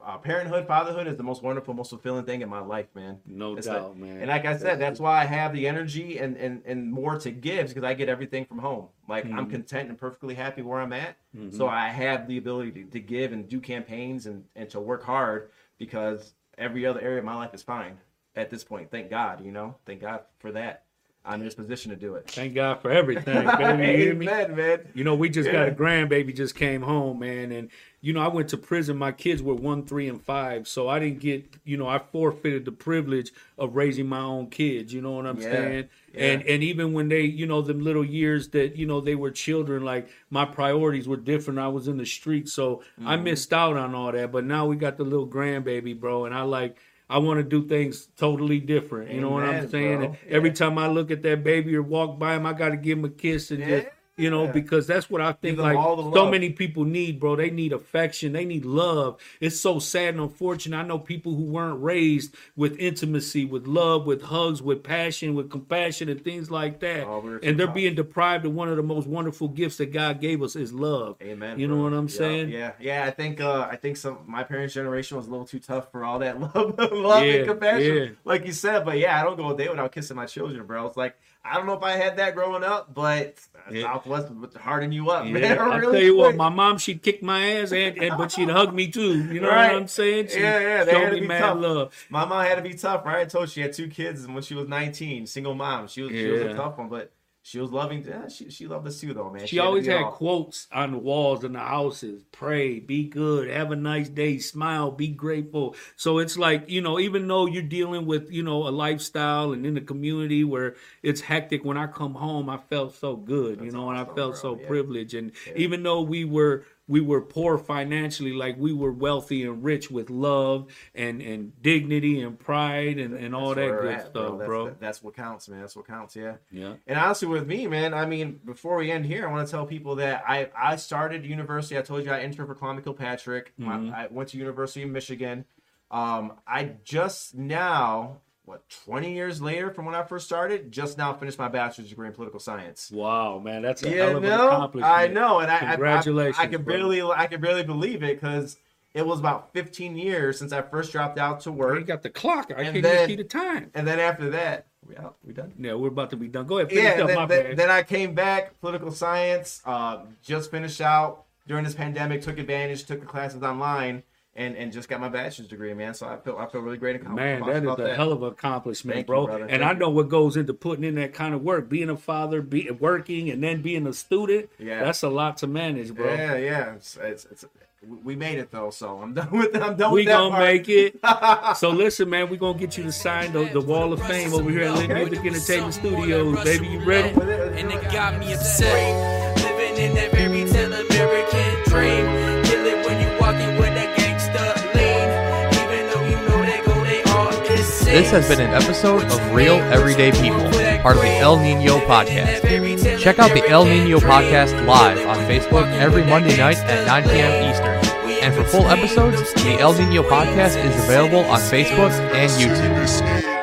uh, parenthood, fatherhood is the most wonderful, most fulfilling thing in my life, man. No It's doubt, like- man. And like I said, that's why I have the energy and and, and more to give because I get everything from home. Like Mm-hmm. I'm content and perfectly happy where I'm at. So I have the ability to, to give and do campaigns and, and to work hard because every other area of my life is fine at this point. Thank God, you know. Thank God for that. I'm in this position to do it. Thank God for everything. You? Amen, man. You know, we just got a grandbaby just came home, man, and you know, I went to prison. My kids were one, three, and five, so I didn't get, you know, I forfeited the privilege of raising my own kids. You know what I'm Yeah, saying? yeah. And and even when they, you know, them little years that you know they were children, like my priorities were different. I was in the street, so Mm-hmm. I missed out on all that. But now we got the little grandbaby, bro, and I like. I want to do things totally different. You know what I'm saying? And Every time I look at that baby or walk by him, I got to give him a kiss and just, you know, Yeah. because that's what I think. Like all the so many people need, bro. They need affection. They need love. It's so sad and unfortunate. I know people who weren't raised with intimacy, with love, with hugs, with passion, with compassion, and things like that. Oh, and they're being deprived of one of the most wonderful gifts that God gave us is love. Amen. You know what I'm Yeah, saying? Yeah, yeah. I think uh, I think some my parents' generation was a little too tough for all that love, love Yeah, and compassion, like you said. But yeah, I don't go a day without kissing my children, bro. It's like I don't know if I had that growing up, but Yeah. Southwest would harden you up, Yeah, man. I really tell you what, my mom she'd kick my ass, and, and but she'd hug me too. You know Right. what I'm saying? She Yeah, yeah, they had to be mad tough. love. My mom had to be tough, right? I told you she had two kids, and when she was 19, single mom, she was she was a tough one, but she was loving. Yeah, she she loved us too, though, man. She to always had quotes on the walls in the houses. Pray, be good, have a nice day, smile, be grateful. So it's like, you know, even though you're dealing with, you know, a lifestyle and in the community where it's hectic, when I come home, I felt so good, you That's know, and I felt bro. so Yeah. privileged. And even though we were we were poor financially, like we were wealthy and rich with love and and dignity and pride and, and all that good at, stuff, That's, bro. that- that's what counts, man. That's what counts. Yeah. Yeah. And honestly, with me, man, I mean, before we end here, I want to tell people that I I started university. I told you I interned for Columbia Kilpatrick. Mm-hmm. I went to University of Michigan. Um, I just now, what, 20 years later from when I first started, just now finished my bachelor's degree in political science. Wow, man, that's a Yeah, hell of an accomplishment. I know, and I- I, Congratulations, I, I, can bro. barely, I can barely believe it because it was about 15 years since I first dropped out to work. You got the clock. I And can't see the time. and then after that, we out, we done. Yeah, we're about to be done. Go ahead, finish yeah, up, then, my then, then I came back, political science, uh, just finished out during this pandemic, took advantage, took the classes online, and, and just got my bachelor's degree, man. So I feel I feel really great. and Man, that is about a hell of an accomplishment, Thank bro. brother. and Thank I you. know what goes into putting in that kind of work. Being a father, be working, and then being a student. Yeah. that's a lot to manage, bro. Yeah, yeah. It's, it's, it's, we made it though, so I'm done with I'm done We with that gonna part. make it. so listen, man, we gonna get you to sign the, the Wall of Fame over here at Lit Okay. Music Entertainment Studios, baby. You ready? With it, and do it it. got me upset. Living in that fairy tale American dream. This has been an episode of Real Everyday People, part of the El Nino Podcast. Check out the El Nino Podcast live on Facebook every Monday night at 9 p.m. Eastern. And for full episodes, the El Nino Podcast is available on Facebook and YouTube.